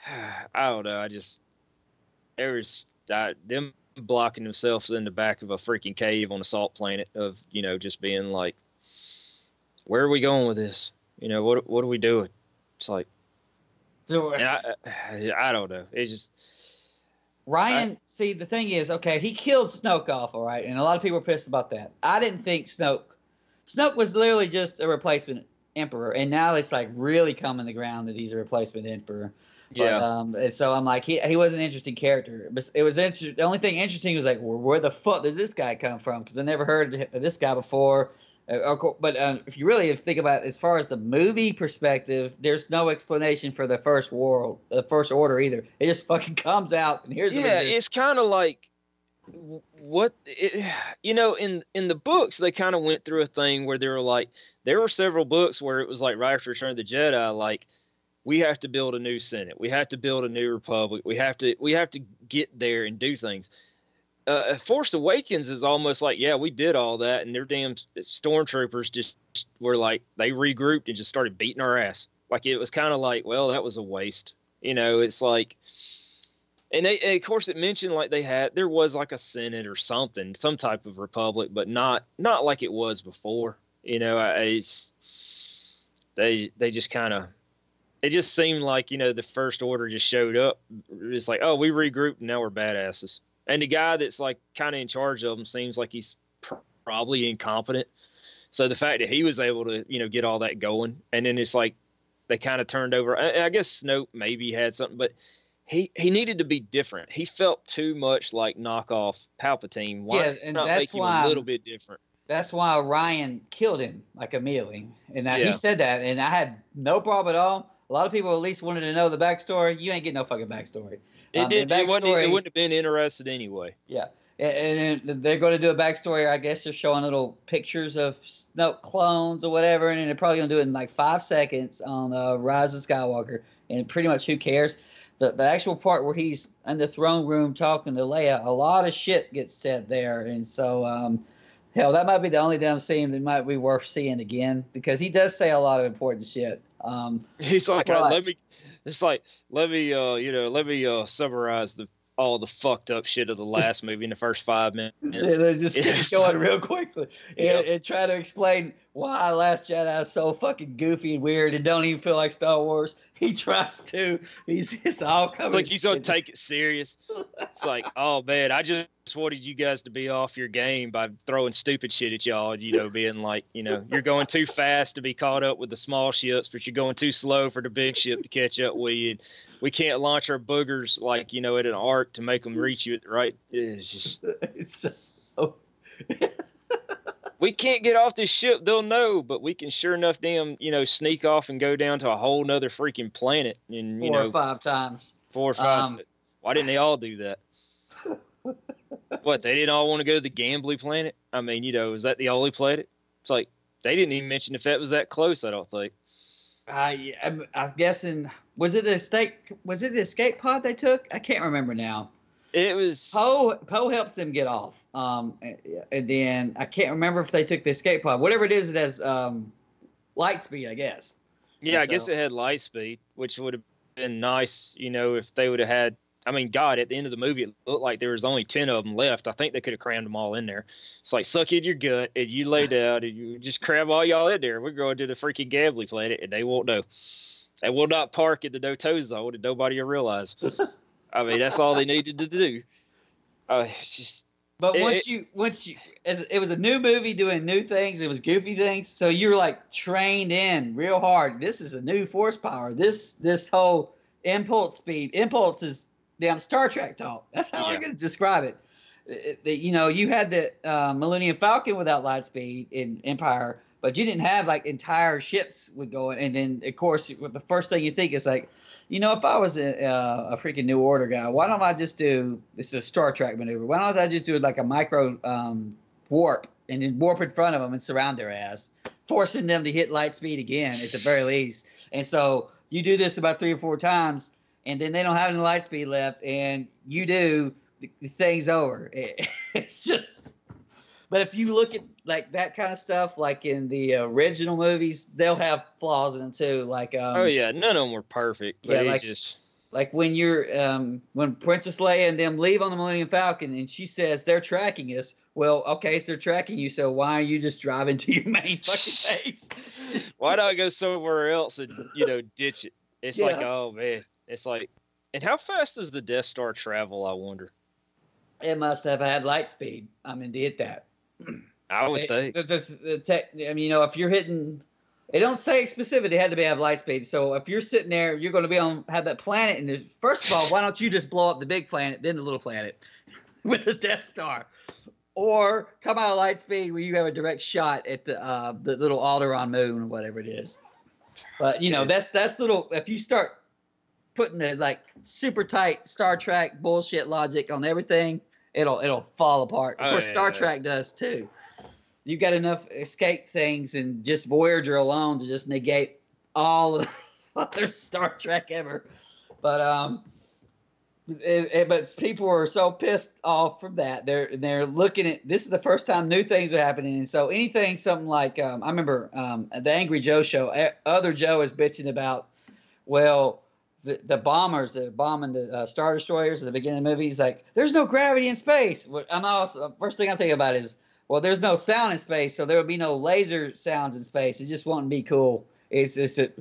*sighs* I don't know. I just there was I, them blocking themselves in the back of a freaking cave on a salt planet of you know just being like, where are we going with this? You know what what are we doing? It's like So, uh, and I, I I don't know. It's just Rian, see, the thing is, okay, he killed Snoke off, all right, and a lot of people are pissed about that. I didn't think Snoke, Snoke was literally just a replacement emperor, and now it's like really coming to ground that he's a replacement emperor. But, yeah. um, and so I'm like, he he was an interesting character. But it was interesting. The only thing interesting was like, well, where the fuck did this guy come from? Because I never heard of this guy before. Uh, but um, if you really think about it, as far as the movie perspective, there's no explanation for the first world, the first order either. It just fucking *laughs* comes out and here's the yeah, it's kind of like what it, you know in in the books they kind of went through a thing where they were like there were several books where it was like right after Return of the Jedi like we have to build a new Senate. We have to build a new republic. We have to we have to get there and do things. Uh, Force Awakens is almost like yeah we did all that and their damn stormtroopers just were like they regrouped and just started beating our ass. Like it was kind of like well that was a waste. You know it's like and they and of course it mentioned like they had there was like a senate or something some type of republic but not not like it was before. You know I, it's they they just kind of it just seemed like you know the first order just showed up it's like oh we regrouped and now we're badasses and the guy that's like kind of in charge of them seems like he's pr- probably incompetent so the fact that he was able to you know get all that going and then it's like they kind of turned over I, I guess snoke maybe had something but he he needed to be different. He felt too much like knockoff Palpatine. Why Yeah, and that's why- a little bit different? That's why Rian killed him like immediately, and that, Yeah. he said that, and I had no problem at all. A lot of people at least wanted to know the backstory. You ain't getting no fucking backstory. It, Um, did, the it, wouldn't, it wouldn't have been interested anyway. Yeah, and, and they're going to do a backstory. I guess they're showing little pictures of Snoke clones or whatever, and they're probably going to do it in like five seconds on uh, Rise of Skywalker. And pretty much, who cares? The the actual part where he's in the throne room talking to Leia, a lot of shit gets said there, and so um, hell, that might be the only damn scene that might be worth seeing again because he does say a lot of important shit. Um, *laughs* He's like. "Uh, let me. It's like let me, uh, you know, let me uh, summarize the all the fucked up shit of the last *laughs* movie in the first five minutes. and it just keeps going real quickly and, Yep. and try to explain why Last Jedi is so fucking goofy and weird and don't even feel like Star Wars. *laughs* He tries to. He's it's all coming. It's like he's gonna take it serious. It's like, *laughs* oh man, I just wanted you guys to be off your game by throwing stupid shit at y'all. You know, being like, you know, you're going too fast to be caught up with the small ships, but you're going too slow for the big ship to catch up with you. We can't launch our boogers like you know at an arc to make them reach you at the right. It's just *laughs* It's so, we can't get off this ship. They'll know, but we can sure enough, damn, you know, sneak off and go down to a whole nother freaking planet and you four know or five times. four or five. Um, Why didn't they all do that? *laughs* what they didn't all want to go to the gambling planet? I mean, you know, is that the only planet? It's like they didn't even mention if that was that close. I don't think. I I'm, I'm guessing was it the escape was it the escape pod they took? I can't remember now. It was Poe Poe helps them get off. Um, and, and then I can't remember if they took the escape pod. Whatever it is, it has um, light speed, I guess. Yeah, I And guess it had light speed, which would have been nice, you know, if they would have had. I mean, God, at the end of the movie, it looked like there was only ten of them left. I think they could have crammed them all in there. It's like suck in your gut, and you lay down, and you just cram all y'all in there. We're going to the freaking gambling planet, and they won't know. They will not park in the no tow zone, and nobody will realize. *laughs* I mean, that's all they needed to do. Uh, it's just But It- once you once you as it was a new movie doing new things, it was goofy things. So you're like trained in real hard. This is a new force power. This this whole impulse speed. Impulse is damn Star Trek talk. That's how I'm gonna describe it. It- it- you know, you had the uh, Millennium Falcon without light speed in Empire, but you didn't have like entire ships would go. in. And then of course, the first thing you think is like, you know, if I was a, uh, a freaking New Order guy, why don't I just do this is a Star Trek maneuver? Why don't I just do like a micro um, warp and then warp in front of them and surround their ass, forcing them to hit light speed again at the very least? And so you do this about three or four times, and then they don't have any light speed left, and you do, the, the thing's over. It- *laughs* it's just. But if you look at like that kind of stuff, like in the original movies, they'll have flaws in them too. Like um, oh yeah, none of them were perfect. But yeah, like- just like when you're um when Princess Leia and them leave on the Millennium Falcon and she says they're tracking us. Well, okay, so they're tracking you, so why are you just driving to your main fucking base? *laughs* why don't I go somewhere else and you know ditch it? It's like oh man, it's like, and how fast does the Death Star travel? I wonder. it must have had light speed. I mean, did that. I would think. the, the, the tech, I mean, you know, if you're hitting, they don't say specific. It had to be have light speed. So if you're sitting there, you're going to be on have that planet. And first of all, why don't you just blow up the big planet, then the little planet, *laughs* with the Death Star, or come out of light speed where you have a direct shot at the uh, the little Alderaan moon or whatever it is. But you know, that's that's little. If you start putting the like super tight Star Trek bullshit logic on everything, it'll it'll fall apart. Of Oh, course, yeah, Star yeah. Trek does too. You've got enough escape things and just Voyager alone to just negate all of *laughs* the other Star Trek ever. But um, it, it- but people are so pissed off from that. They're they're looking at this is the first time new things are happening, and so anything something like um, I remember um, the Angry Joe show. Other Joe is bitching about well. The, the bombers that are bombing the uh, star destroyers at the beginning of the movie. He's like, "There's no gravity in space." I'm also first thing I think about is, well, there's no sound in space, so there would be no laser sounds in space. It just wouldn't be cool. It's just that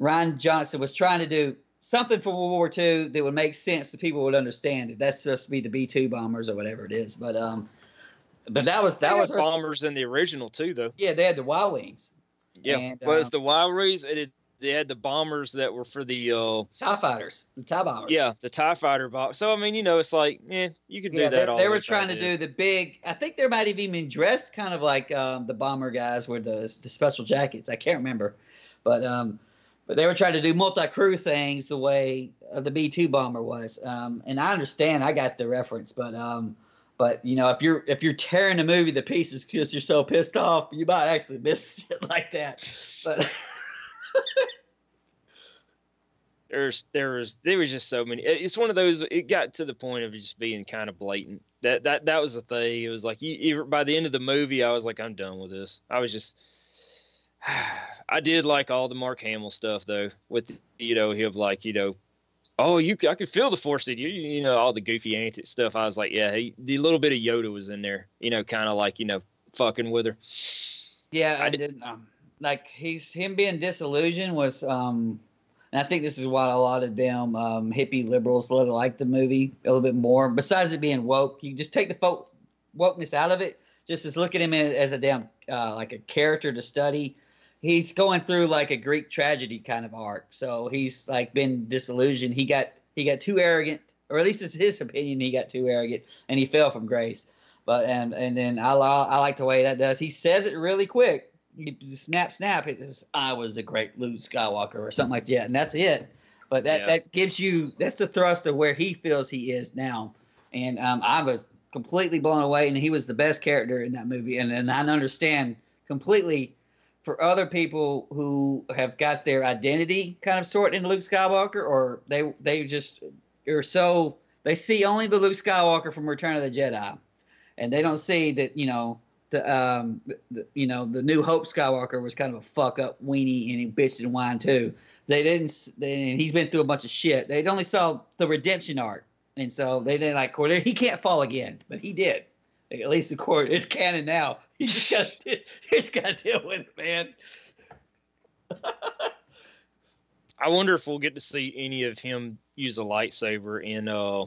Rian Johnson was trying to do something for World War II that would make sense that people would understand it. That's supposed to be the B two bombers or whatever it is. But um, but that was that was bombers in the original too, though. yeah. They had the Y wings, Yeah, And, well, it's um, the Wild Rays, and it, they had the bombers that were for the uh, Tie fighters, the Tie bombers. yeah, the Tie Fighter bomb. So I mean, you know, it's like, yeah, you could do Yeah, that. they, all they were trying to do the big. I think they might have even been dressed kind of like um, the bomber guys with the the special jackets. I can't remember, but um, but they were trying to do multi crew things the way uh, the B two bomber was. Um, and I understand. I got the reference, but um, but you know, if you're if you're tearing the movie to pieces because you're so pissed off, you might actually miss *laughs* shit like that. But *laughs* *laughs* there's there was there was just so many it's one of those it got to the point of just being kind of blatant. That that that was the thing. It was like you, by the end of the movie i was like i'm done with this. I was just *sighs* i did like all the mark hamill stuff though with you know him like you know oh you i could feel the force in you you know all the goofy antic stuff. I was like yeah he, the little bit of yoda was in there you know kind of like you know fucking with her. Yeah, I I, did- did. Um, like he's him being disillusioned was, um, and I think this is why a lot of them um, hippie liberals really like the movie a little bit more. Besides it being woke, you just take the folk wokeness out of it. Just as look at him as, a damn uh, like a character to study. He's going through like a Greek tragedy kind of arc. So he's like been disillusioned. He got he got too arrogant, or at least it's his opinion. He got too arrogant, and he fell from grace. But and and then I I like the way that does. He says it really quick. Snap snap. It was I was the great Luke Skywalker or something like that, and that's it. But that Yeah. that gives you that's the thrust of where he feels he is now. And um, I was completely blown away, and he was the best character in that movie. And and I understand completely for other people who have got their identity kind of sorted in Luke Skywalker, or they they just are so they see only the Luke Skywalker from Return of the Jedi, and they don't see that you know the um the, you know the New Hope Skywalker was kind of a fuck up weenie and he bitched and whined too. They didn't. They, he's been through a bunch of shit. They only saw the redemption arc, and so they didn't like. He can't fall again, but he did. At least the court, it's canon now. *laughs* You just got to, just got to deal with it, man. *laughs* I wonder if we'll get to see any of him use a lightsaber in uh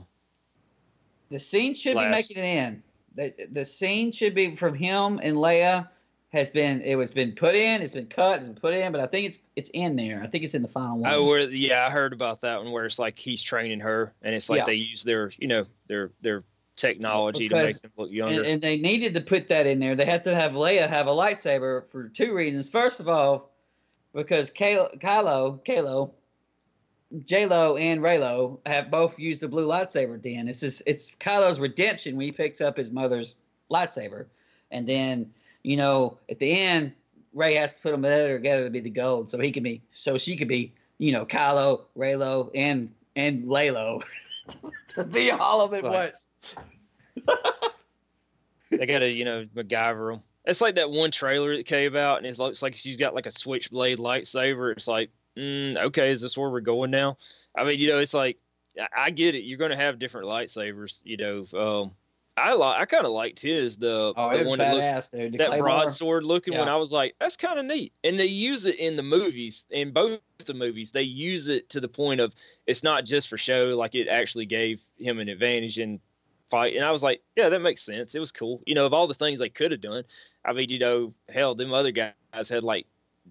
The scene should Last- be making it in. The, the scene should be from him and Leia has been it was been put in, it's been cut, it's been put in, but I think it's it's in there. I think it's in the final oh, one. Oh, where yeah, I heard about that one where it's like he's training her, and it's like Yeah. they use their you know their their technology to make them look younger. and, and they needed to put that in there. They had to have Leia have a lightsaber for two reasons. First of all, because Kylo, Kylo, Kylo J Lo and Raylo have both used the blue lightsaber. at the end. it's just it's Kylo's redemption when he picks up his mother's lightsaber, and then you know at the end Rey has to put them together to be the gold, so he can be so she could be you know Kylo, Raylo, and and Laylo *laughs* to be all of it Right. once. *laughs* they gotta you know MacGyver them. It's like that one trailer that came out, and it looks like she's got like a switchblade lightsaber. It's like, mm, okay, is this where we're going now? I mean, you know, it's like I- I get it. You're gonna have different lightsabers. You know, um, I like I kind of liked his the, Oh, the one that looks dude. The that Claymore. broadsword looking one. I was like, that's kind of neat. And they use it in the movies, in both the movies. They use it to the point of it's not just for show, like it actually gave him an advantage in fight. And I was like, yeah, that makes sense. It was cool. You know, of all the things they could have done, I mean, you know, hell, them other guys had like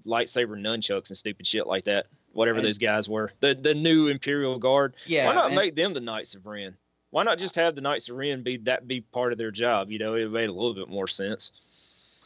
lightsaber nunchucks and stupid shit like that. Whatever And- those guys were, the the new Imperial Guard. Yeah. Why not and- make them the Knights of Ren? Why not just have the Knights of Ren be that be part of their job? You know, it made a little bit more sense.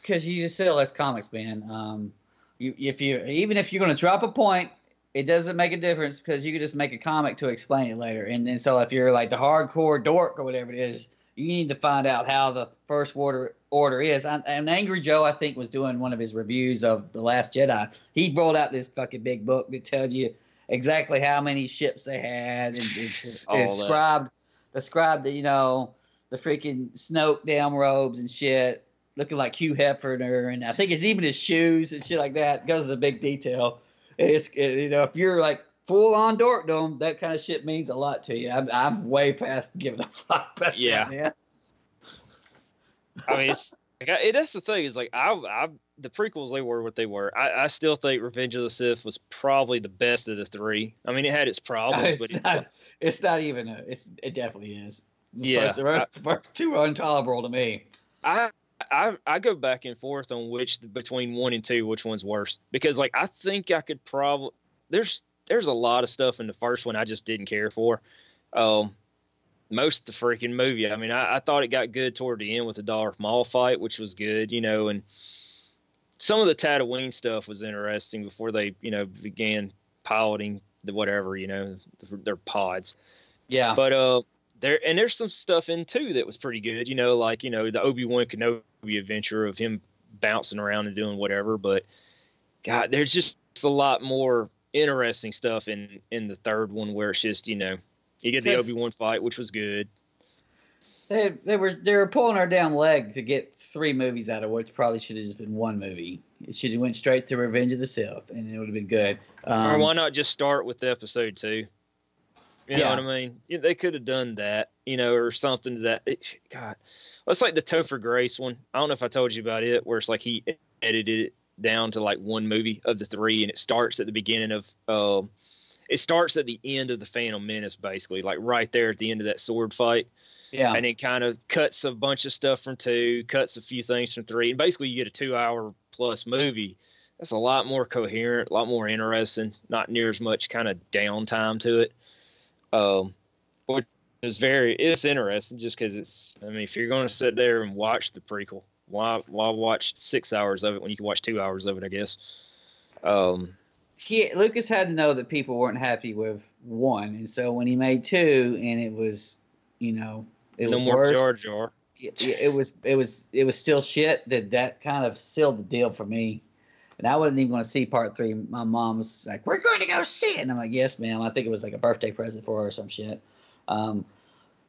because you just sell less comics, man. Um, you if you even if you're going to drop a point, it doesn't make a difference because you can just make a comic to explain it later. And then so if you're like the hardcore dork or whatever it is, you need to find out how the first order order is. And, and Angry Joe, I think, was doing one of his reviews of the Last Jedi. He brought out this fucking big book that tells you exactly how many ships they had and it's, *laughs* All it's that. described described the you know the freaking Snoke down robes and shit looking like Hugh Hefner, and I think it's even his shoes and shit like that. Goes to the big detail. It's it, you know if you're like full on dorkdom, that kind of shit means a lot to you. I'm, I'm way past giving a fuck about Yeah. that, man. I mean, it's, like, it, that's the thing is like I, I the prequels they were what they were. I, I still think Revenge of the Sith was probably the best of the three. I mean, it had its problems, but It's it, not, it's not even a. It's it definitely is. The Yeah, first, the first, the first two are intolerable to me. I. I, I go back and forth on which between one and two which one's worse because like I think I could probably there's there's a lot of stuff in the first one I just didn't care for. Um, most of the freaking movie. I mean, I, I thought it got good toward the end with the Darth Maul fight, which was good, you know, and some of the Tatooine stuff was interesting before they, you know, began piloting the whatever, you know, their pods. Yeah. But uh, there and there's some stuff in two that was pretty good, you know, like you know the Obi Wan Kenobi adventure of him bouncing around and doing whatever. But God, there's just a lot more interesting stuff in in the third one where it's just you know you get the. Obi Wan fight, which was good. They, they were they were pulling our damn leg to get three movies out of which probably should have just been one movie. It should have went straight to Revenge of the Sith and it would have been good. Um, or why not just start with episode two? You Yeah. know what I mean? Yeah, they could have done that, you know, or something to that. It, God, well, it's like the Topher Grace one. I don't know if I told you about it, where it's like he edited it down to like one movie of the three, and it starts at the beginning of. Um, it starts at the end of the Phantom Menace, basically, like right there at the end of that sword fight, yeah. and it kind of cuts a bunch of stuff from two, cuts a few things from three, and basically you get a two-hour plus movie. That's a lot more coherent, a lot more interesting, not near as much kind of downtime to it. Um, which is very it's interesting just because it's. I mean, if you're going to sit there and watch the prequel, why why watch six hours of it when you can watch two hours of it? I guess. Um, he Lucas had to know that people weren't happy with one, and so when he made two, and it was, you know, it no was more worse. Jar Jar. It, it was it was it was still shit. That that kind of sealed the deal for me. And I wasn't even going to see part three. My mom was like, "We're going to go see it," and I'm like, "Yes, ma'am." I think it was like a birthday present for her or some shit. Um,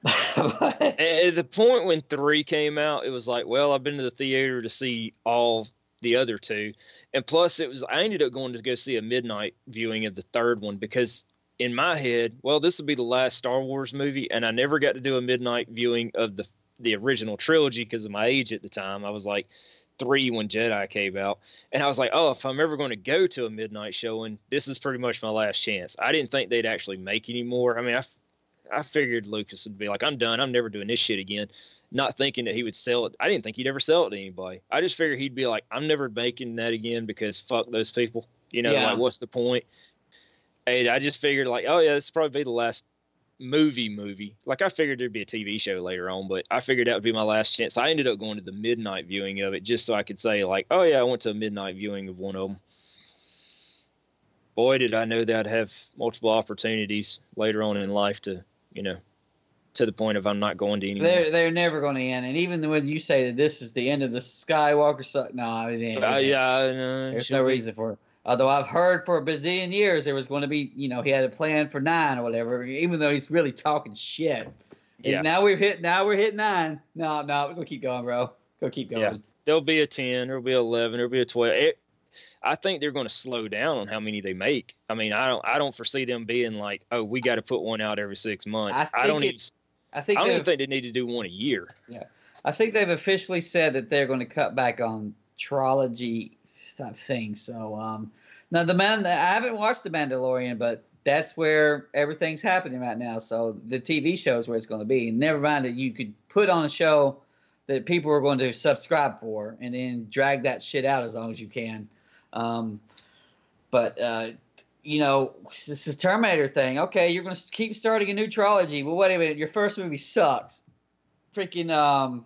At the point when three came out, it was like, well, I've been to the theater to see all the other two, and plus it was I ended up going to go see a midnight viewing of the third one because in my head, well, this will be the last Star Wars movie, and I never got to do a midnight viewing of the the original trilogy because of my age at the time. I was like three when Jedi came out, and I was like, oh, if I'm ever going to go to a midnight showing, this is pretty much my last chance. I didn't think they'd actually make any more. I mean, I I figured Lucas would be like, I'm done. I'm never doing this shit again. Not thinking that he would sell it. I didn't think he'd ever sell it to anybody. I just figured he'd be like, I'm never making that again because fuck those people. You know, yeah. like what's the point? And I just figured like, oh yeah, this probably be the last movie movie. Like I figured there'd be a TV show later on, but I figured that would be my last chance. I ended up going to the midnight viewing of it just so I could say like, oh yeah, I went to a midnight viewing of one of them boy, did I know that I'd have multiple opportunities later on in life to you know, to the point of I'm not going to anymore. They're they're never going to end. And even when you say that this is the end of the Skywalker, so, no, it ain't. Uh, yeah, there's no be. reason for it. Although I've heard for a bazillion years there was going to be, you know, he had a plan for nine or whatever. Even though he's really talking shit. Yeah. And now we've hit. Now we're hit nine. No, no, we're gonna keep going, bro. Go keep going. Yeah. There'll be a ten. There'll be eleven. There'll be a twelve. It, I think they're going to slow down on how many they make. I mean, I don't I don't foresee them being like, oh, we got to put one out every six months. I, I don't even. I think I don't even think they need to do one a year. Yeah, I think they've officially said that they're going to cut back on trilogy type things. So um, now the man, I haven't watched the Mandalorian, but that's where everything's happening right now. So the TV show is where it's going to be. And never mind that you could put on a show that people are going to subscribe for, and then drag that shit out as long as you can. Um, but uh, you know, this is Terminator thing. Okay, you're going to keep starting a new trilogy. Well, wait a minute. Your first movie sucks. Freaking um,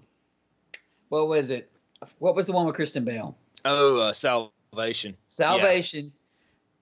what was it? What was the one with Kristen Bell? Oh, uh, Salvation. Salvation.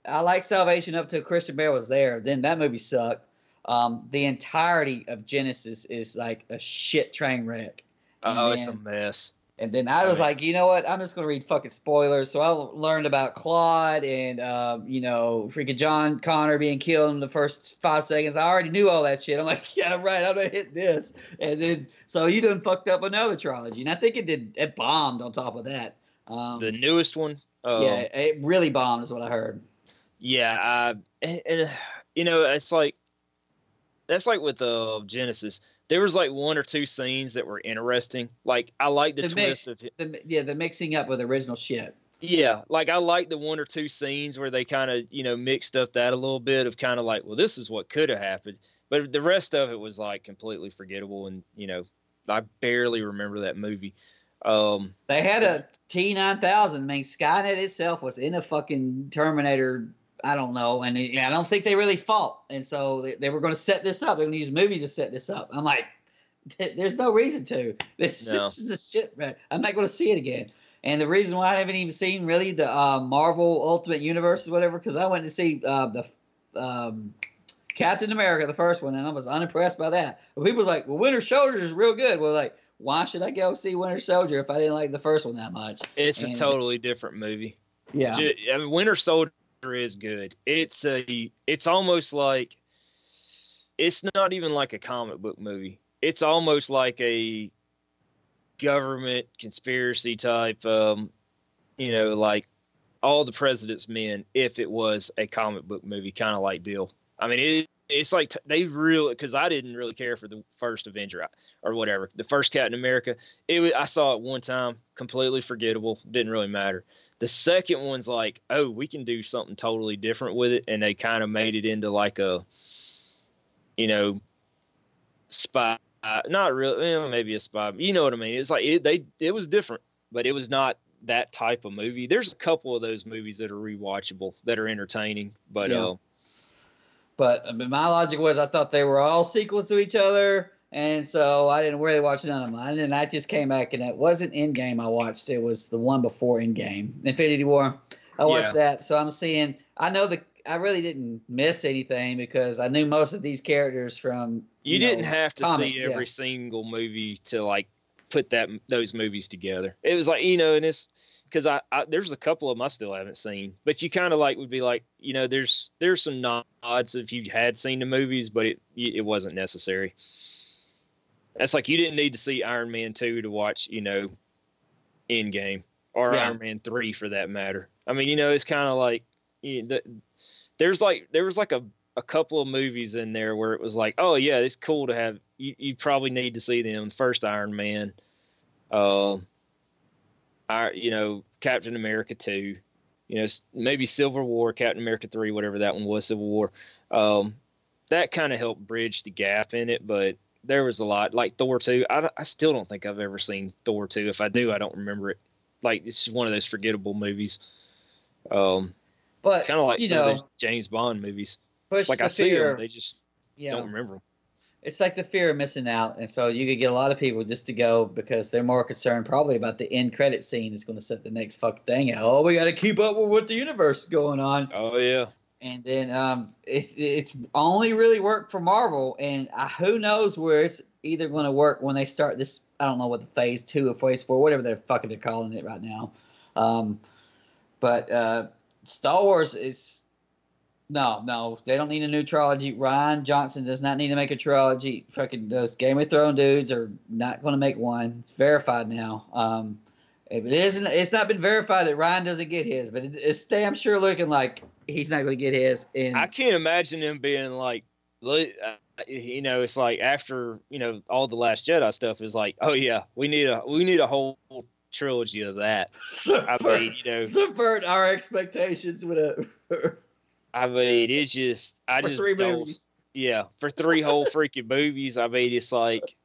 Yeah. I like Salvation up till Christian Bale was there. Then that movie sucked. Um, the entirety of Genisys is like a shit train wreck. Oh, it's a mess. And then I was like, you know what? I'm just gonna read fucking spoilers. So I learned about Claude and uh, you know, freaking John Connor being killed in the first five seconds. I already knew all that shit. I'm like, *laughs* yeah, right. I'm gonna hit this. And then so you done fucked up another trilogy, and I think it did. It bombed on top of that. Um, the newest one. Um, yeah, it really bombed, is what I heard. Yeah, uh, and, and you know, it's like that's like with the uh, Genisys there was like one or two scenes that were interesting. Like I like the, the twist mix, of the, yeah, the mixing up with original shit. Yeah, like I like the one or two scenes where they kind of you know mixed up that a little bit of kind of like, well, this is what could have happened, but the rest of it was like completely forgettable, and you know, I barely remember that movie. Um, they had a T nine thousand. I mean, Skynet itself was in a fucking Terminator I don't know, and it, I don't think they really fought. And so they, they were going to set this up. They're going to use movies to set this up. I'm like, *laughs* there's no reason to. *laughs* This, no. this is a shit. Man. I'm not going to see it again. And the reason why I haven't even seen really the uh, Marvel Ultimate Universe or whatever, because I went to see uh, the um, Captain America, the first one, and I was unimpressed by that. But people was like, "Well, Winter Soldier is real good." Well, like, why should I go see Winter Soldier if I didn't like the first one that much? It's and, a totally different movie. Yeah, I mean, Winter Soldier is good. It's a it's almost like it's not even like a comic book movie. It's almost like a government conspiracy type um you know like all the president's men if it was a comic book movie kind of like Bill. I mean it it's like t- they really because I didn't really care for the first Avenger or whatever the first Captain America. It was, I saw it one time, completely forgettable, didn't really matter. The second one's like, oh, we can do something totally different with it, and they kind of made it into like a, you know, spy. Not really, you know, maybe a spy. You know what I mean? It's like it, they it was different, but it was not that type of movie. There's a couple of those movies that are rewatchable, that are entertaining, but yeah. uh, but I mean, my logic was I thought they were all sequels to each other. And so I didn't really watch none of mine. And I just came back and it wasn't Endgame I watched. It was the one before Endgame, Infinity War. I watched yeah. that. So I'm seeing, I know the, I really didn't miss anything because I knew most of these characters from. You, you didn't know, have to comic, see every yeah. single movie to like put that those movies together. It was like, you know, and it's, because I, I there's a couple of them I still haven't seen, but you kind of like would be like, you know, there's there's some nods if you had seen the movies, but it it wasn't necessary. That's like you didn't need to see Iron Man two to watch, you know, Endgame or Yeah. Iron Man three for that matter. I mean, you know, it's kind of like you know, the- there's like there was like a a couple of movies in there where it was like, oh yeah, it's cool to have. You you probably need to see them. First Iron Man, uh, I you know Captain America two, you know maybe Civil War, Captain America three, whatever that one was, Civil War. Um, that kind of helped bridge the gap in it, but there was a lot like Thor two. I I still don't think I've ever seen Thor two. If I do, I don't remember it. Like it's just one of those forgettable movies. Um, But kind of like you some know, of those James Bond movies. Like I see fear. them, they just yeah, don't remember them. it's like the fear of missing out, and so you could get a lot of people just to go because they're more concerned probably about the end credit scene is going to set the next fucking thing out. Oh, we got to keep up with what the universe is going on, Oh yeah, and then um, it, it's only really worked for Marvel, and uh, who knows where it's either going to work when they start this. I don't know what the phase two or phase four, whatever they're fucking they're calling it right now. Um, but uh, Star Wars is no, no, they don't need a new trilogy. Rian Johnson does not need to make a trilogy. Fucking those Game of Thrones dudes are not going to make one. It's verified now. Um, if it isn't, it's not been verified that Rian doesn't get his, but it, it's damn sure looking like he's not going to get his. And I can't imagine them being like, li- uh, you know, it's like after you know all the Last Jedi stuff is like, oh yeah, we need a we need a whole trilogy of that. *laughs* I subvert, mean, you know, subvert our expectations with a I mean, it's just I just 3 don't. movies. Yeah, for three whole freaking movies. I mean, it's like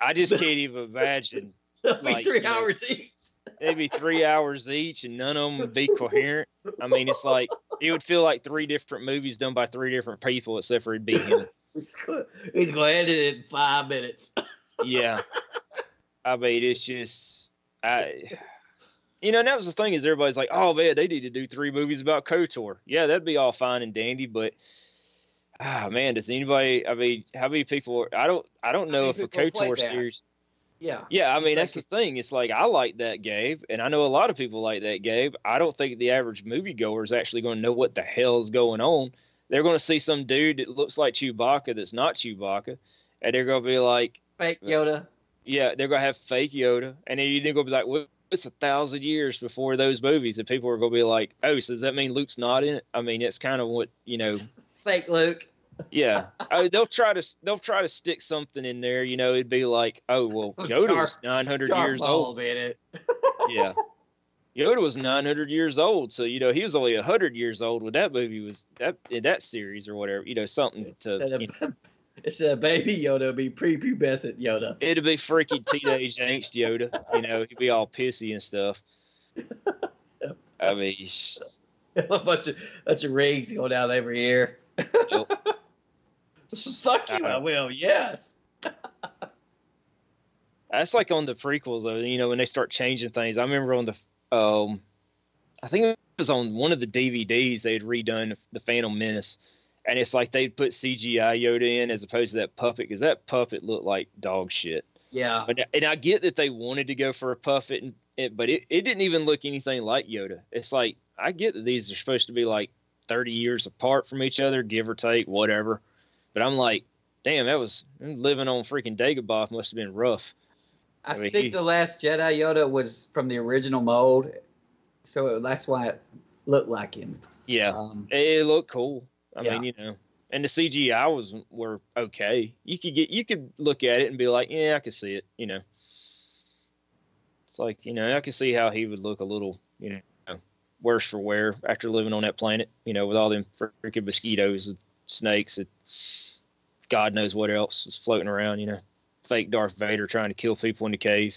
I just can't even imagine. *laughs* Like, three you know, hours each. They'd be three hours each, and none of them would be coherent. I mean, it's like it would feel like three different movies done by three different people, except for it'd be him. *laughs* He's going to edit it in five minutes. *laughs* yeah. I mean, it's just I. You know, and that was the thing is everybody's like, oh man, they need to do three movies about Kotor. Yeah, that'd be all fine and dandy, but ah man, does anybody? I mean, how many people? I don't. I don't know if a Kotor series. Yeah. Yeah, I mean that's like the thing. It's like I like that Gabe, and I know a lot of people like that Gabe. I don't think the average moviegoer is actually going to know what the hell's going on. They're going to see some dude that looks like Chewbacca that's not Chewbacca, and they're going to be like, Fake Yoda. yeah, they're going to have fake Yoda, and then you're going to be like, well, it's a thousand years before those movies, and people are going to be like, oh, so does that mean Luke's not in it? I mean, it's kind of what you know. *laughs* Fake Luke. Yeah, I, they'll try to they'll try to stick something in there. You know, it'd be like, oh well, *laughs* Yoda was 900 years old. yeah. Yoda was 900 years old, so you know he was only 100 years old when that movie was that in that series or whatever. You know, something Instead to of, you know, *laughs* instead of baby Yoda, it'll be prepubescent Yoda. it'd be freaking *laughs* teenage angst Yoda. You know, he'd be all pissy and stuff. I mean, it's- a bunch of bunch of rigs going down every year. Yep. *laughs* Fuck you, I will. Yes. *laughs* that's like on the prequels though. You know, when they start changing things. I remember on the um, I think it was on one of the DVDs they had redone the Phantom Menace, and it's like they put CGI Yoda in as opposed to that puppet because that puppet looked like dog shit. Yeah. But and I get that they wanted to go for a puppet, and it, but it, it didn't even look anything like Yoda. It's like I get that these are supposed to be like thirty years apart from each other, give or take, whatever. But I'm like, damn, that was living on freaking Dagobah must have been rough. I, I mean, think he- the last Jedi Yoda was from the original mold, so that's why it looked like him. Yeah, Um, it, looked cool. I Yeah. mean, you know, and the CGI was were okay. You could get you could look at it and be like, yeah, I could see it. You know, it's like you know I could see how he would look a little, you know, worse for wear after living on that planet. You know, with all them freaking mosquitoes and snakes and God knows what else is floating around. You know, fake Darth Vader trying to kill people in the cave.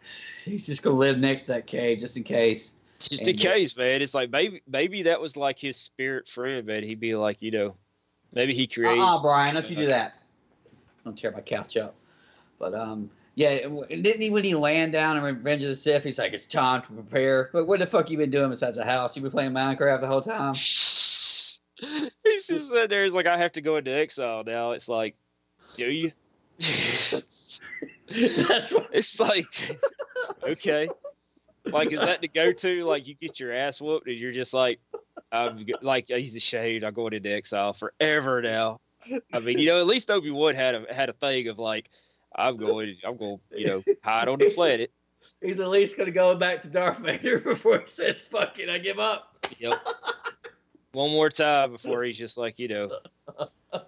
he's just gonna live next to that cave just in case. Just And in case, man. It's like maybe maybe that was like his spirit friend, man. He'd be like, you know, maybe he created. Uh uh Brian, don't you do that. Don't tear my couch up. But um, yeah, didn't he when he land down in Revenge of the Sith? He's like, it's time to prepare. But what the fuck you been doing besides the house? You been playing Minecraft the whole time? *laughs* He's just sitting there. He's like, I have to go into exile now. It's like, do you? *laughs* That's what. it's like, *laughs* okay. Like, is that the go-to? Like, you get your ass whooped, and you're just like, I'm like, he's a shade. I'm going into exile forever now. I mean, you know, at least Obi Wan had a had a thing of like, I'm going, I'm going, you know, hide on the *laughs* planet. He's at least gonna go back to Darth Vader before he says, "Fuck it, I give up." Yep. One more time before he's just like, you know. *laughs*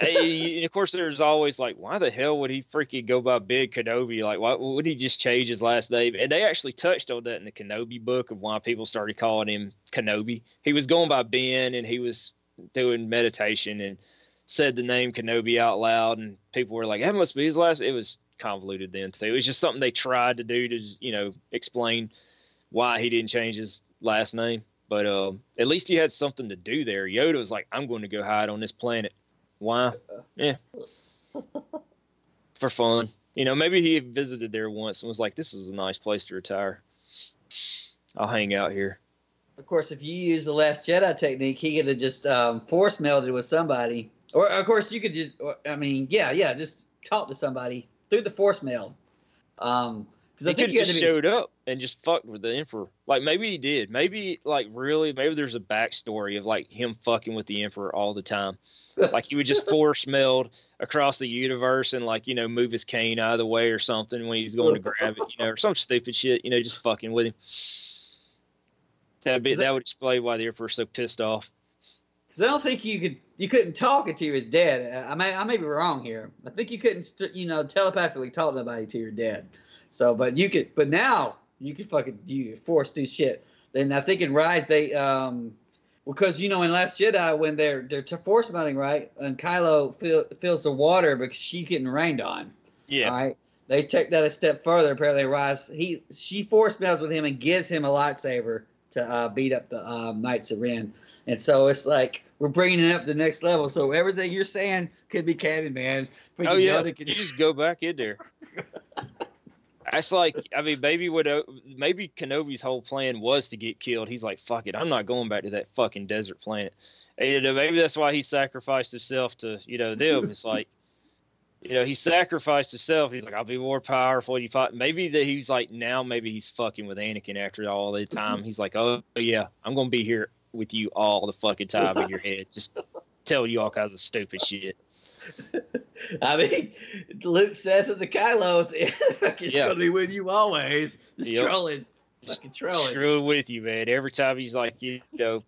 Hey, of course, there's always like, why the hell would he freaking go by Big Kenobi? Like, why would he just change his last name? And they actually touched on that in the Kenobi book of why people started calling him Kenobi. He was going by Ben, and he was doing meditation and said the name Kenobi out loud, and people were like, that must be his last. It was convoluted then too. It was just something they tried to do to, you know, explain why he didn't change his last name. But um, at least he had something to do there. Yoda was like, I'm going to go hide on this planet. Why? Yeah. For fun. You know, maybe he visited there once and was like, this is a nice place to retire. I'll hang out here. Of course, if you use the Last Jedi technique, he could have just um, force melded with somebody, or of course you could just, or, I mean, yeah, yeah, just talk to somebody through the force meld. Um, because He I think could you have just be, showed up and just fucked with the Emperor. Like maybe he did. Maybe like really, maybe there's a backstory of like him fucking with the Emperor all the time. *laughs* like he would just force meld across the universe and like you know move his cane out of the way or something when he's going to grab it, you know, or some stupid shit, you know, just fucking with him. That be, that- that would explain why the Emperor's so pissed off. Because I don't think you could, you couldn't talk until he was dead. I may, I may be wrong here. I think you couldn't, you know, telepathically talk to nobody till you're dead. So, but you could, but now you could fucking you force do shit. Then I think in Rise they, um, because you know in Last Jedi when they're they're force mounting right, and Kylo fill, fills the water because she's getting rained on. Yeah. Right. They take that a step further. Apparently, Rise he she force melds with him and gives him a lightsaber to uh, beat up the um, Knights of Ren. And so it's like we're bringing it up to the next level. So everything you're saying could be canon, man. Oh yeah, Yoda you just go back in there. *laughs* That's like, I mean, maybe what, uh, maybe Kenobi's whole plan was to get killed. He's like, fuck it, I'm not going back to that fucking desert planet. And, you know, maybe that's why he sacrificed himself to, you know, them. It's *laughs* like, you know, he sacrificed himself. He's like, I'll be more powerful. You fight. Maybe that he's like, now maybe he's fucking with Anakin after all the time. He's like, oh yeah, I'm gonna be here with you all the fucking time in your *laughs* head, just tell you all kinds of stupid shit. *laughs* I mean, Luke says it to Kylo, it's, *laughs* it's Yeah. going to be with you always. Just Yep. trolling. Fucking trolling. screwing with you, man. Every time he's like, you know,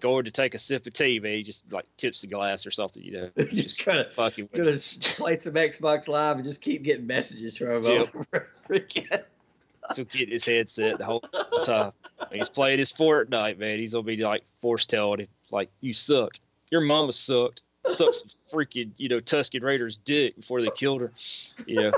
going to take a sip of tea, man, he just like tips the glass or something, you know, *laughs* just just kind of fucking with gonna play some Xbox Live and just keep getting messages from him Yep. So get his headset the whole time. He's playing his Fortnite, man. He's gonna be like force telling him, like, you suck. Your mama sucked. Sucks some freaking, you know, Tusken Raiders dick before they killed her. You know.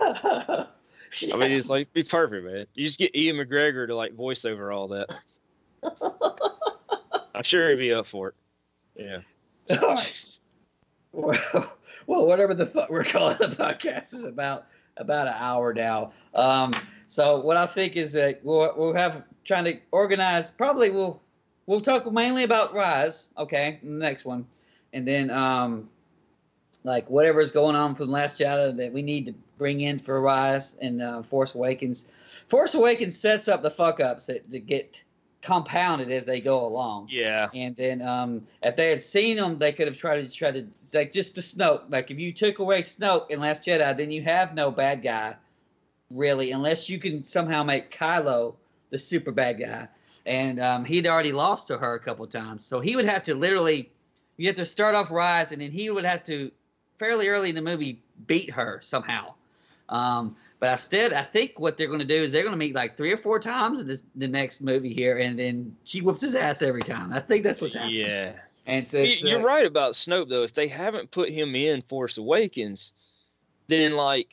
I mean, it's like be perfect, man. You just get Ewan McGregor to like voice over all that. *laughs* I'm sure he'd be up for it. Yeah. All right. *laughs* Well, well, whatever the fuck we're *laughs* calling the podcast is about about an hour now. Um, so what I think is that we'll we'll have trying to organize. Probably we'll we'll talk mainly about Rise. Okay, the next one, and then um, like whatever's going on from Last Jedi that we need to bring in for Rise and uh, Force Awakens. Force Awakens sets up the fuck ups that, that get compounded as they go along. Yeah. And then um, if they had seen them, they could have tried to try to like just the Snoke. Like if you took away Snoke in Last Jedi, then you have no bad guy, really, unless you can somehow make Kylo the super bad guy. And um, he'd already lost to her a couple times, so he would have to literally, you have to start off Rise, and then he would have to fairly early in the movie beat her somehow. Um, but instead, I think what they're going to do is they're going to meet like three or four times in this the next movie here, and then she whoops his ass every time. I think that's what's happening. Yeah. And so you, you're uh, right about Snoke though. If they haven't put him in Force Awakens, then like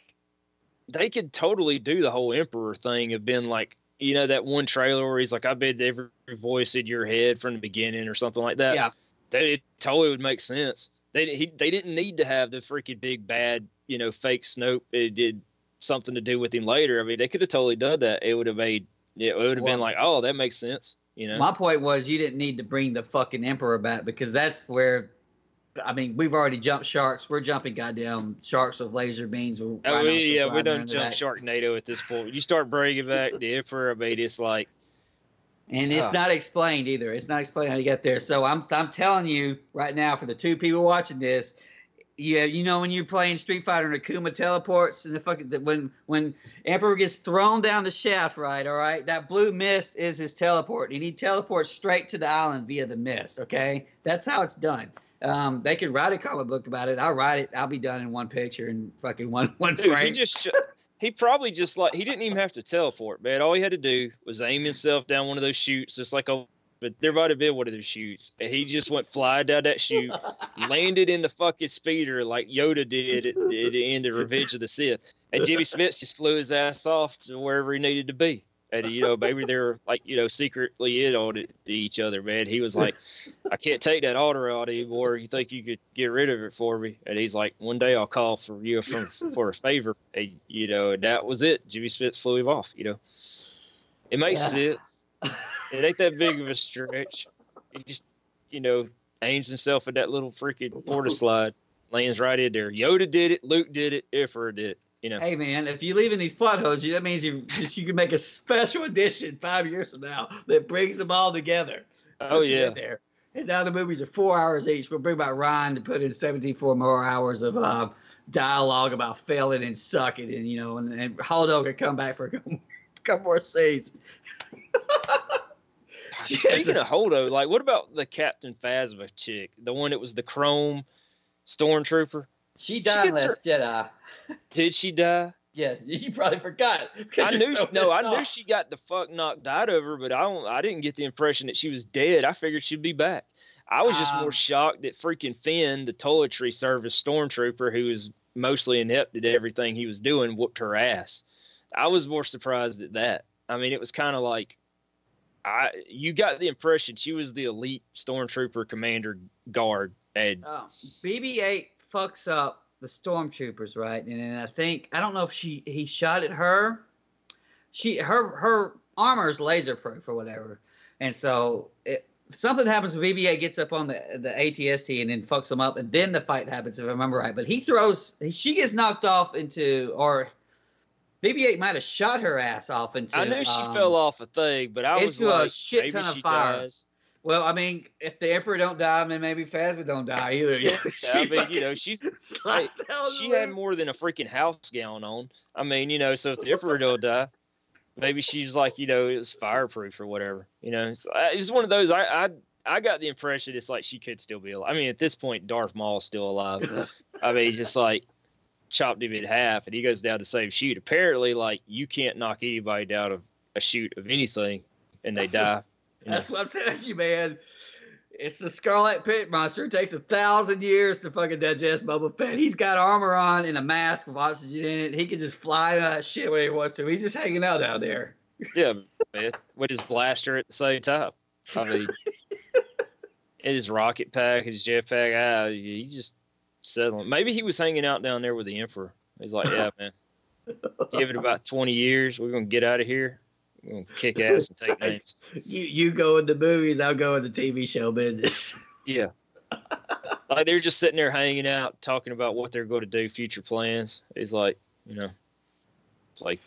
they could totally do the whole Emperor thing of being like, you know, that one trailer where he's like, I bet every voice in your head from the beginning or something like that. Yeah. That it totally would make sense. They he, they didn't need to have the freaking big bad, you know, fake Snoke. It did something to do with him later. I mean, they could have totally done that. It would have made yeah, it would have Well- been like, oh, that makes sense. You know. My point was you didn't need to bring the fucking emperor back because that's where I mean, we've already jumped sharks. We're jumping goddamn sharks with laser beams. With Oh, we, yeah, we riding done around the jumped back. Sharknado at this point. You start bringing back the Emperor, I mean, it's like, And it's Ah. not explained either. It's not explained how you get there. So I'm I'm telling you right now, for the two people watching this, yeah, you know when you're playing Street Fighter and Akuma teleports and the fucking the- when when Emperor gets thrown down the shaft, right? All right, that blue mist is his teleport, and he teleports straight to the island via the mist. Okay, that's how it's done. Um, they could write a comic book about it. I'll write it. I'll be done in one picture and fucking one one dude, he just, *laughs* he probably just like, he didn't even have to teleport, man. All he had to do was aim himself down one of those shoots, just like a, but there might have been one of those shoots. And he just went fly down that chute, landed in the fucking speeder like Yoda did at, at the end of Revenge of the Sith. And Jimmy Smith just flew his ass off to wherever he needed to be. And you know, maybe they're like, you know, secretly in on it to each other, man. He was like, I can't take that order out anymore. You think you could get rid of it for me? And he's like, One day I'll call for you for for a favor. And you know, and that was it. Jimmy Smith flew him off, you know. It makes Yeah. sense. It ain't that big of a stretch. He just, you know, aims himself at that little freaking *laughs* porta slide, lands right in there. Yoda did it, Luke did it, Emperor did it. You know, Hey man, if you leave in these plot holes, that means you just *laughs* you can make a special edition five years from now that brings them all together. oh yeah, there. And now the movies are four hours each. We'll bring back Rian to put in 74 more hours of uh, dialogue about failing and sucking, and you know, and, and Holdo can come back for a couple, *laughs* couple more scenes. *laughs* Speaking of Holdo, like, what about the Captain Phasma chick, the one that was the Chrome Stormtrooper? She died gets her- last Jedi. *laughs* Did she die? Yes, you probably forgot. *laughs* I knew. so no, I pissed knew she got the fuck knocked out of her, but I don't. I didn't get the impression that she was dead. I figured she'd be back. I was just Um, more shocked that freaking Finn, the toiletry service stormtrooper, who was mostly inept at everything he was doing, whooped her ass. I was more surprised at that. I mean, it was kind of like, I you got the impression she was the elite stormtrooper commander guard, and Oh, BB-8 fucks up the stormtroopers, right? And then I think I don't know if she he shot at her. She her her armor is laser proof or whatever, and so it, something happens when BB-8 gets up on the the ATST and then fucks them up, and then the fight happens if I remember right. But he throws she gets knocked off into or. BB-8 might have shot her ass off into. I knew she um, fell off a thing, but I was into a shit ton of she fire. dies. Well, I mean, if the Emperor don't die, then maybe Phasma don't die either. Yeah, *laughs* I mean, you know, she's *laughs* down she had more than a freaking house gown on. I mean, you know, so if the emperor don't die, maybe she's like, you know, it was fireproof or whatever. You know, so I, it's one of those. I, I I got the impression it's like she could still be alive. I mean, at this point, Darth Maul's still alive. *laughs* I mean, just like chopped him in half, and he goes down the same chute. Apparently, like you can't knock anybody down of a chute of anything, and they That's die. know. That's what I'm telling you, man. It's the Sarlacc Pit monster. It takes a thousand years to fucking digest Boba Fett. He's got armor on and a mask with oxygen in it. He can just fly that shit when he wants to. He's just hanging out down there. Yeah, man, with his blaster at the same time. I mean, *laughs* and his rocket pack, his jetpack. Ah, he just settling. Maybe he was hanging out down there with the emperor. He's like, yeah, man. *laughs* Give it about twenty years, we're gonna get out of here. Kick ass and take *laughs* names. You you go in the movies, I'll go in the TV show business. *laughs* Yeah. Like they're just sitting there hanging out, talking about what they're going to do, future plans. It's like, you know, it's like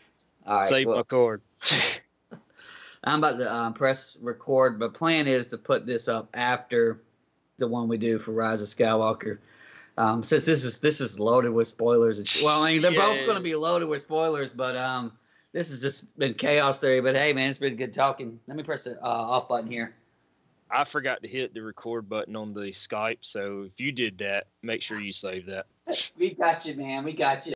right, save well, my cord. *laughs* I'm about to um, press record. But plan is to put this up after the one we do for Rise of Skywalker. Um, since this is this is loaded with spoilers. And well, I mean they're both going to be loaded with spoilers, but um, this has just been chaos theory. But hey, man, it's been good talking. Let me press the uh, off button here. I forgot to hit the record button on the Skype, so if you did that, make sure you save that. *laughs* We got you, man. We got you.